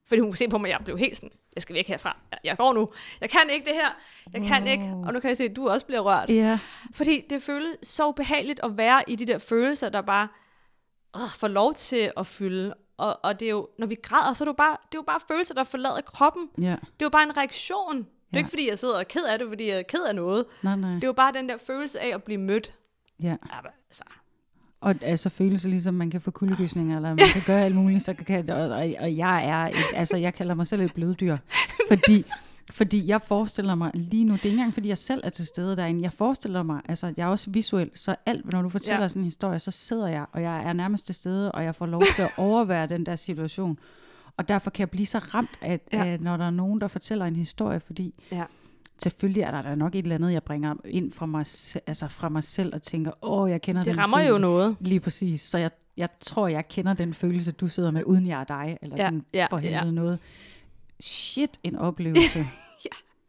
Fordi hun kunne se på mig, at jeg blev helt sådan, jeg skal væk herfra. Jeg, går nu. Jeg kan ikke det her. Jeg kan Wow. ikke. Og nu kan jeg se, at du også bliver rørt. Ja. Fordi det føles så ubehageligt at være i de der følelser, der bare øh, får lov til at fylde. Og, og det er jo, når vi græder, så er det jo bare, det er jo bare følelser, der forlader kroppen. Ja. Det er jo bare en reaktion. Det er Ja. ikke, fordi jeg sidder og er ked af det, fordi jeg er ked af noget. Nej, nej. Det er jo bare den der følelse af at blive mødt. Ja. Altså, Og altså følelser ligesom, man kan få kuldegysninger, eller man kan gøre alt muligt, så kan, og, og, og jeg er, et, altså jeg kalder mig selv et bløddyr, fordi, fordi jeg forestiller mig lige nu, det er ikke engang fordi jeg selv er til stede derinde, jeg forestiller mig, altså jeg er også visuel, så alt, når du fortæller Ja. sådan en historie, så sidder jeg, og jeg er nærmest til stede, og jeg får lov til at overvære den der situation. Og derfor kan jeg blive så ramt, at, Ja. at når der er nogen, der fortæller en historie, fordi Ja. selvfølgelig er der da nok et eller andet, jeg bringer ind fra mig, altså fra mig selv og tænker, åh, jeg kender det den rammer jo følelse. noget. Lige præcis. Så jeg, jeg tror, jeg kender den følelse, du sidder med, uden jeg er dig. Eller Ja, sådan ja, for ja. noget. Shit, en oplevelse.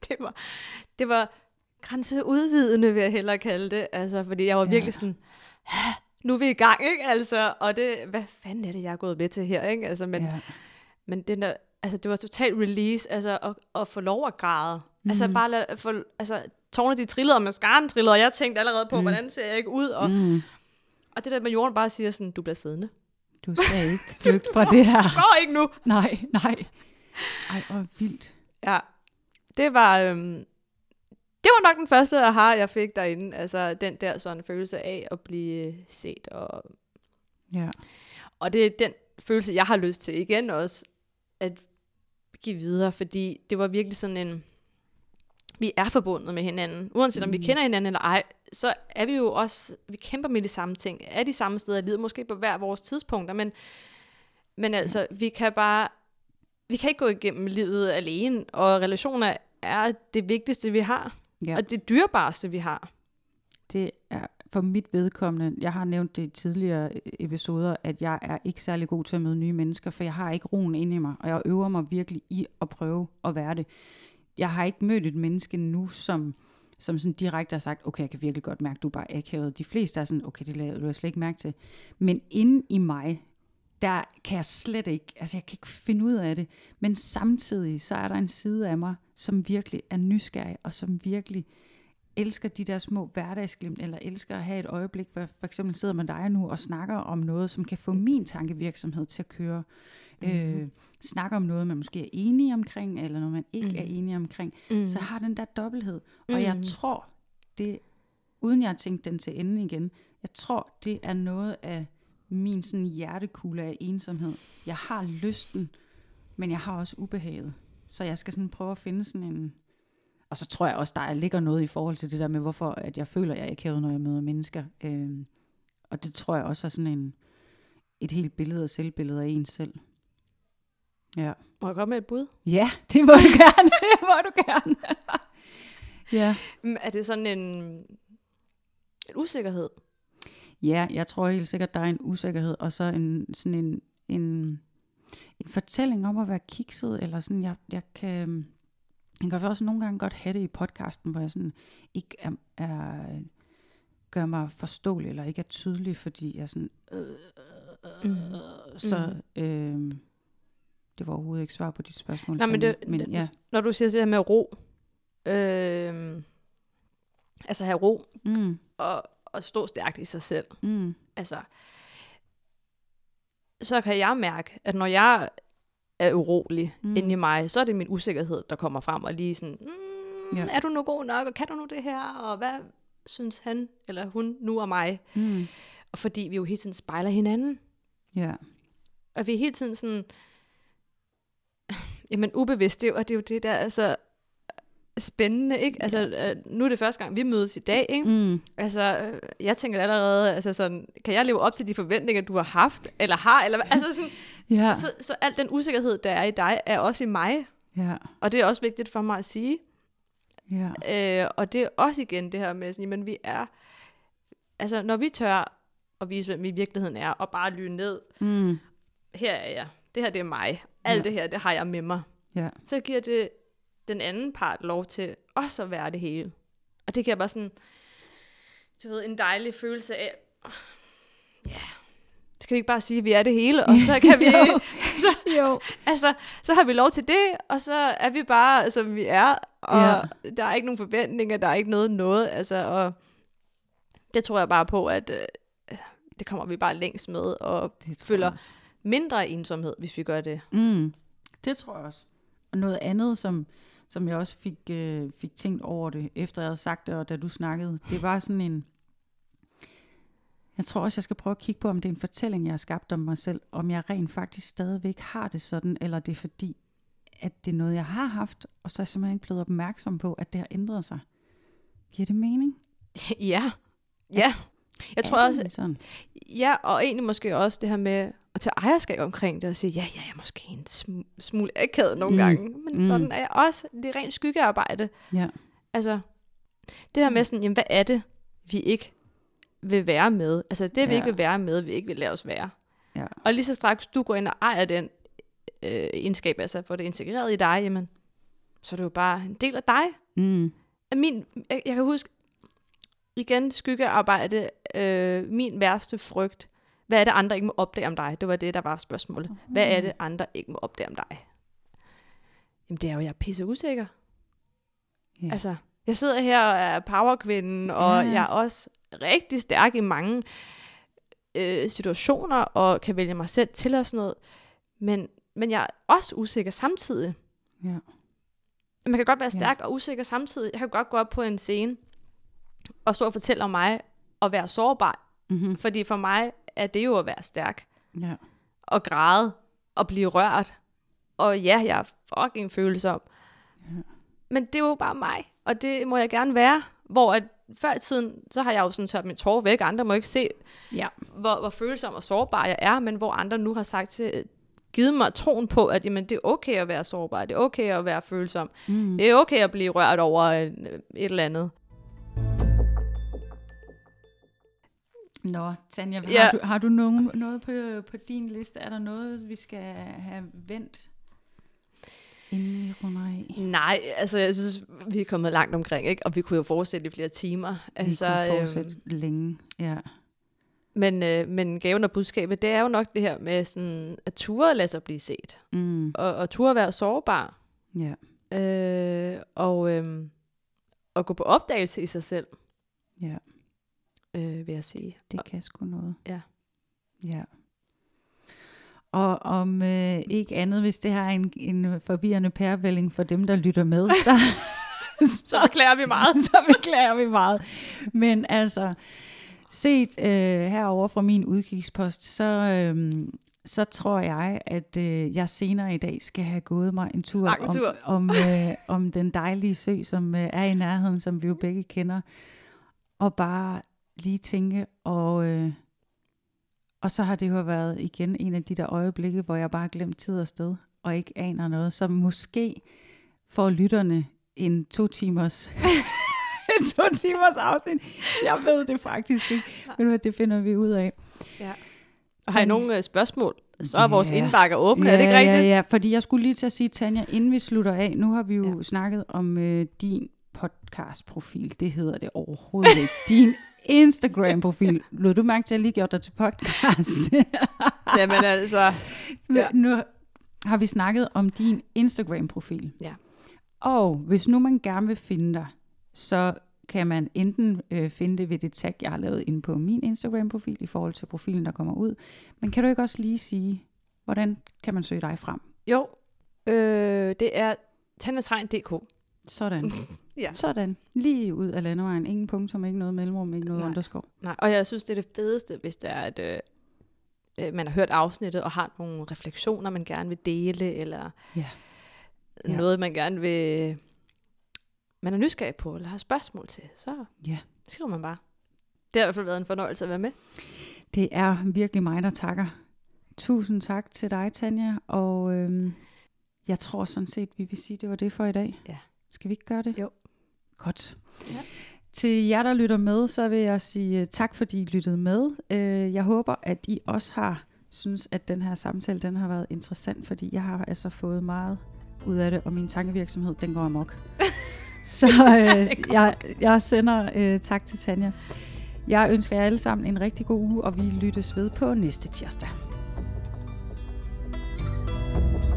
Det var, det var grænseudvidende, vil jeg hellere kalde det. Altså, fordi jeg var virkelig Ja. sådan, "Hæ, nu er vi i gang, ikke? Altså, og det, hvad fanden er det, jeg er gået med til her, ikke? Altså, men, ja. men den der, altså, det var totalt release, altså, at, at få lov at græde. Mm. Altså, bare lad, få, altså, tårne de trillede, og mascaren trillede, og jeg tænkte allerede på, mm. Hvordan ser jeg ikke ud? Og, mm. Og det der med jorden bare siger sådan, du bliver siddende. du skal ikke flygte fra det her. Gå ikke nu! Nej, nej. Ej, hvor vildt. Ja, det var, øhm, det var nok den første aha, jeg fik derinde. Altså den der sådan følelse af at blive set. Og, Ja. og det er den følelse, jeg har lyst til igen også, at give videre. Fordi det var virkelig sådan en, vi er forbundet med hinanden. Uanset om vi Mm. kender hinanden eller ej, så er vi jo også, vi kæmper med de samme ting. Er de samme steder i livet, måske på hver vores tidspunkter, men, men altså, vi kan bare, vi kan ikke gå igennem livet alene, og relationer er det vigtigste, vi har. ja. Og det dyrebareste, vi har. Det er for mit vedkommende, jeg har nævnt det i tidligere episoder, at jeg er ikke særlig god til at møde nye mennesker, for jeg har ikke roen inde i mig, og jeg øver mig virkelig i at prøve at være det. Jeg har ikke mødt et menneske nu, som, som sådan direkte har sagt, okay, jeg kan virkelig godt mærke, du er bare akavet. De fleste er sådan, okay, det lader du slet ikke mærke til. Men inde i mig, der kan jeg slet ikke, altså jeg kan ikke finde ud af det. Men samtidig, så er der en side af mig, som virkelig er nysgerrig, og som virkelig elsker de der små hverdagsglimt, eller elsker at have et øjeblik, hvor jeg for eksempel sidder med dig nu og snakker om noget, som kan få min tankevirksomhed til at køre. Mm-hmm. Øh, snakker om noget, man måske er enige omkring, eller noget, man ikke mm. er enige omkring. Mm. Så har den der dobbelthed. Og jeg Mm. tror, det, uden jeg har tænkt den til ende igen, jeg tror, det er noget af min sådan hjertekugle af ensomhed. Jeg har lysten, men jeg har også ubehaget. Så jeg skal sådan prøve at finde sådan en... Og så tror jeg også, der ligger noget i forhold til det der med, hvorfor at jeg føler, at jeg ikke har når jeg møder mennesker. Øhm, og det tror jeg også er sådan en, et helt billede og selvbillede af en selv. Ja. Må jeg komme med et bud? Ja, det må du gerne. det må du gerne. ja. Mm, Er det sådan en, en usikkerhed? Ja, jeg tror helt sikkert, der er en usikkerhed, og så en, sådan en, en, en fortælling om at være kikset, eller sådan, jeg, jeg kan, jeg kan også nogle gange godt have det i podcasten, hvor jeg sådan ikke er, er gør mig forståelig, eller ikke er tydelig, fordi jeg sådan, øh, øh, Mm. så øh, det var overhovedet ikke svar på dit spørgsmål. Nej, men det- men det- ja. Når du siger det der med ro, øh, altså have ro Mm, og, og stå stærkt i sig selv, mm, altså, så kan jeg mærke, at når jeg er urolig Mm. inde i mig, så er det min usikkerhed, der kommer frem, og lige sådan, mm, Ja. er du nu god nok, og kan du nu det her, og hvad synes han eller hun nu om mig? mm, Og fordi vi jo hele tiden spejler hinanden. Ja. Og vi er hele tiden sådan, jamen ubevidst, det er jo, og det er jo det der, altså, spændende, ikke? Altså, øh, nu er det første gang, vi mødes i dag, ikke? Mm. Altså, øh, jeg tænker allerede, altså sådan, kan jeg leve op til de forventninger, du har haft, eller har, eller? Altså sådan, Ja. så, så al den usikkerhed, der er i dig, er også i mig, Ja. og det er også vigtigt for mig at sige. Ja. Øh, og det er også igen det her med, sådan, jamen vi er, altså når vi tør at vise, hvem vi i virkeligheden er, og bare lyne ned, Mm. her er jeg, det her det er mig, alt Ja. det her, det har jeg med mig, Ja. så giver det den anden part lov til også at være det hele. Og det giver bare sådan, du ved, en dejlig følelse af, ja, skal vi ikke bare sige, at vi er det hele, og så kan vi, Jo. så, Jo. altså, så har vi lov til det, og så er vi bare, som vi er, og Ja. der er ikke nogen forventninger, der er ikke noget noget, altså, og det tror jeg bare på, at øh, det kommer vi bare længst med, og Det føler jeg også. mindre ensomhed, hvis vi gør det. Mm. Det tror jeg også. Og noget andet, som, som jeg også fik, øh, fik tænkt over det, efter jeg havde sagt det, og da du snakkede, det var sådan en... Jeg tror også, jeg skal prøve at kigge på, om det er en fortælling, jeg har skabt om mig selv, om jeg rent faktisk stadigvæk har det sådan, eller det er fordi, at det er noget, jeg har haft, og så er jeg simpelthen ikke blevet opmærksom på, at det har ændret sig. Giver det mening? ja, ja. Jeg tror også, sådan? Ja, og egentlig måske også det her med at tage ejerskab omkring det og sige, ja, ja, jeg er måske en sm- smule akavet nogle Mm. gange, men Mm. sådan er jeg også. Det er rent skyggearbejde. Ja. Altså, det der med sådan, jamen, hvad er det, vi ikke vil være med? Altså, det vi Ja. ikke vil være med, vi ikke vil lade os være. Ja. Og lige så straks du går ind og ejer den øh, egenskab, altså får det integreret i dig, jamen, så er det jo bare en del af dig. Mm. Min, jeg, jeg kan huske, igen, skyggearbejde, øh, min værste frygt, hvad er det, andre ikke må opdage om dig? Det var det, der var spørgsmålet. Hvad er det, andre ikke må opdage om dig? Jamen, det er jo, jeg er pisse usikker. Ja. Altså, jeg sidder her og er powerkvinden, og ja. jeg er også rigtig stærk i mange øh, situationer, og kan vælge mig selv til og sådan noget. Men, men jeg er også usikker samtidig. ja. Man kan godt være stærk og usikker samtidig. Jeg kan godt gå op på en scene og stå og fortælle om mig at være sårbar. Mm-hmm. Fordi for mig er det jo at være stærk. Ja. Og græde og blive rørt. Og ja, jeg er fucking følsom. Ja. Men det er jo bare mig. Og det må jeg gerne være. Hvor at før i tiden, så har jeg jo sådan tørt min tårer væk. Andre må ikke se, Ja. hvor, hvor følsom og sårbar jeg er. Men hvor andre nu har sagt til, givet mig troen på, at jamen, det er okay at være sårbar. Det er okay at være følsom. Mm. Det er okay at blive rørt over en, et eller andet. Nå, Tanja, har, Ja. du, har du nogen, noget på, på din liste? Er der noget, vi skal have vendt, inden vi runder af? Nej, altså jeg synes, vi er kommet langt omkring, ikke? Og vi kunne jo fortsætte i flere timer. Altså, vi kunne fortsætte øhm, længe. Ja. men, øh, men gaven og budskabet, det er jo nok det her med sådan, at ture lade sig blive set. Mm. Og, og ture være sårbar. ja. Øh, og, øh, og gå på opdagelse i sig selv, Ja, øh, vil jeg sige. det kan sgu noget. Ja. Ja. Og om øh, ikke andet, hvis det her er en, en forvirrende pærevælling for dem, der lytter med, så, Så beklager vi meget. så beklager vi meget. Men altså, set øh, herover fra min udkigspost, så, øh, så tror jeg, at øh, jeg senere i dag skal have gået mig en tur, om, tur. om, øh, om den dejlige sø, som øh, er i nærheden, som vi jo begge kender. Og bare lige tænke, og, øh, og så har det jo været igen en af de der øjeblikke, hvor jeg bare glemt tid og sted, og ikke aner noget, så måske får lytterne en to timers en to timers afsnit. Jeg ved det faktisk ikke. Hvad, det finder vi ud af. Ja. Og har I nogle øh, spørgsmål, så er vores Ja. indbakke åbne, er det ikke rigtigt? Ja, ja, fordi jeg skulle lige til at sige, Tanja, inden vi slutter af, nu har vi jo ja. Ja. snakket om øh, din podcast-profil. Det hedder det overhovedet ikke. Din Instagram-profil. Lod du mærke til, at jeg lige gjorde dig til podcast? Jamen altså, ja. Nu har vi snakket om din Instagram-profil. Ja. Og hvis nu man gerne vil finde dig, så kan man enten øh, finde det ved det tag, jeg har lavet inde på min Instagram-profil i forhold til profilen, der kommer ud. Men kan du ikke også lige sige, hvordan kan man søge dig frem? jo, øh, det er tandatregn.dk. Sådan. Ja. Sådan. Lige ud af landevejen. Ingen punktum, ikke noget mellemrum, ikke noget Nej. underskov. Nej, og jeg synes, det er det fedeste, hvis det er, at øh, øh, man har hørt afsnittet og har nogle refleksioner, man gerne vil dele, eller Ja. Ja. noget, man gerne vil... Man er nysgerrig på, eller har spørgsmål til, så Ja. skriver man bare. Det har i hvert fald været en fornøjelse at være med. Det er virkelig mig, der takker. Tusind tak til dig, Tanja. Og øhm, jeg tror sådan set, vi vil sige, det var det for i dag. Ja. Skal vi ikke gøre det? Jo. Godt. Ja. Til jer, der lytter med, så vil jeg sige øh, tak, fordi I lyttede med. Øh, jeg håber, at I også har synes, at den her samtale den har været interessant, fordi jeg har altså fået meget ud af det, og min tankevirksomhed, den går amok. så øh, jeg, jeg sender øh, tak til Tanja. Jeg ønsker jer alle sammen en rigtig god uge, og vi lyttes ved på næste tirsdag. thank you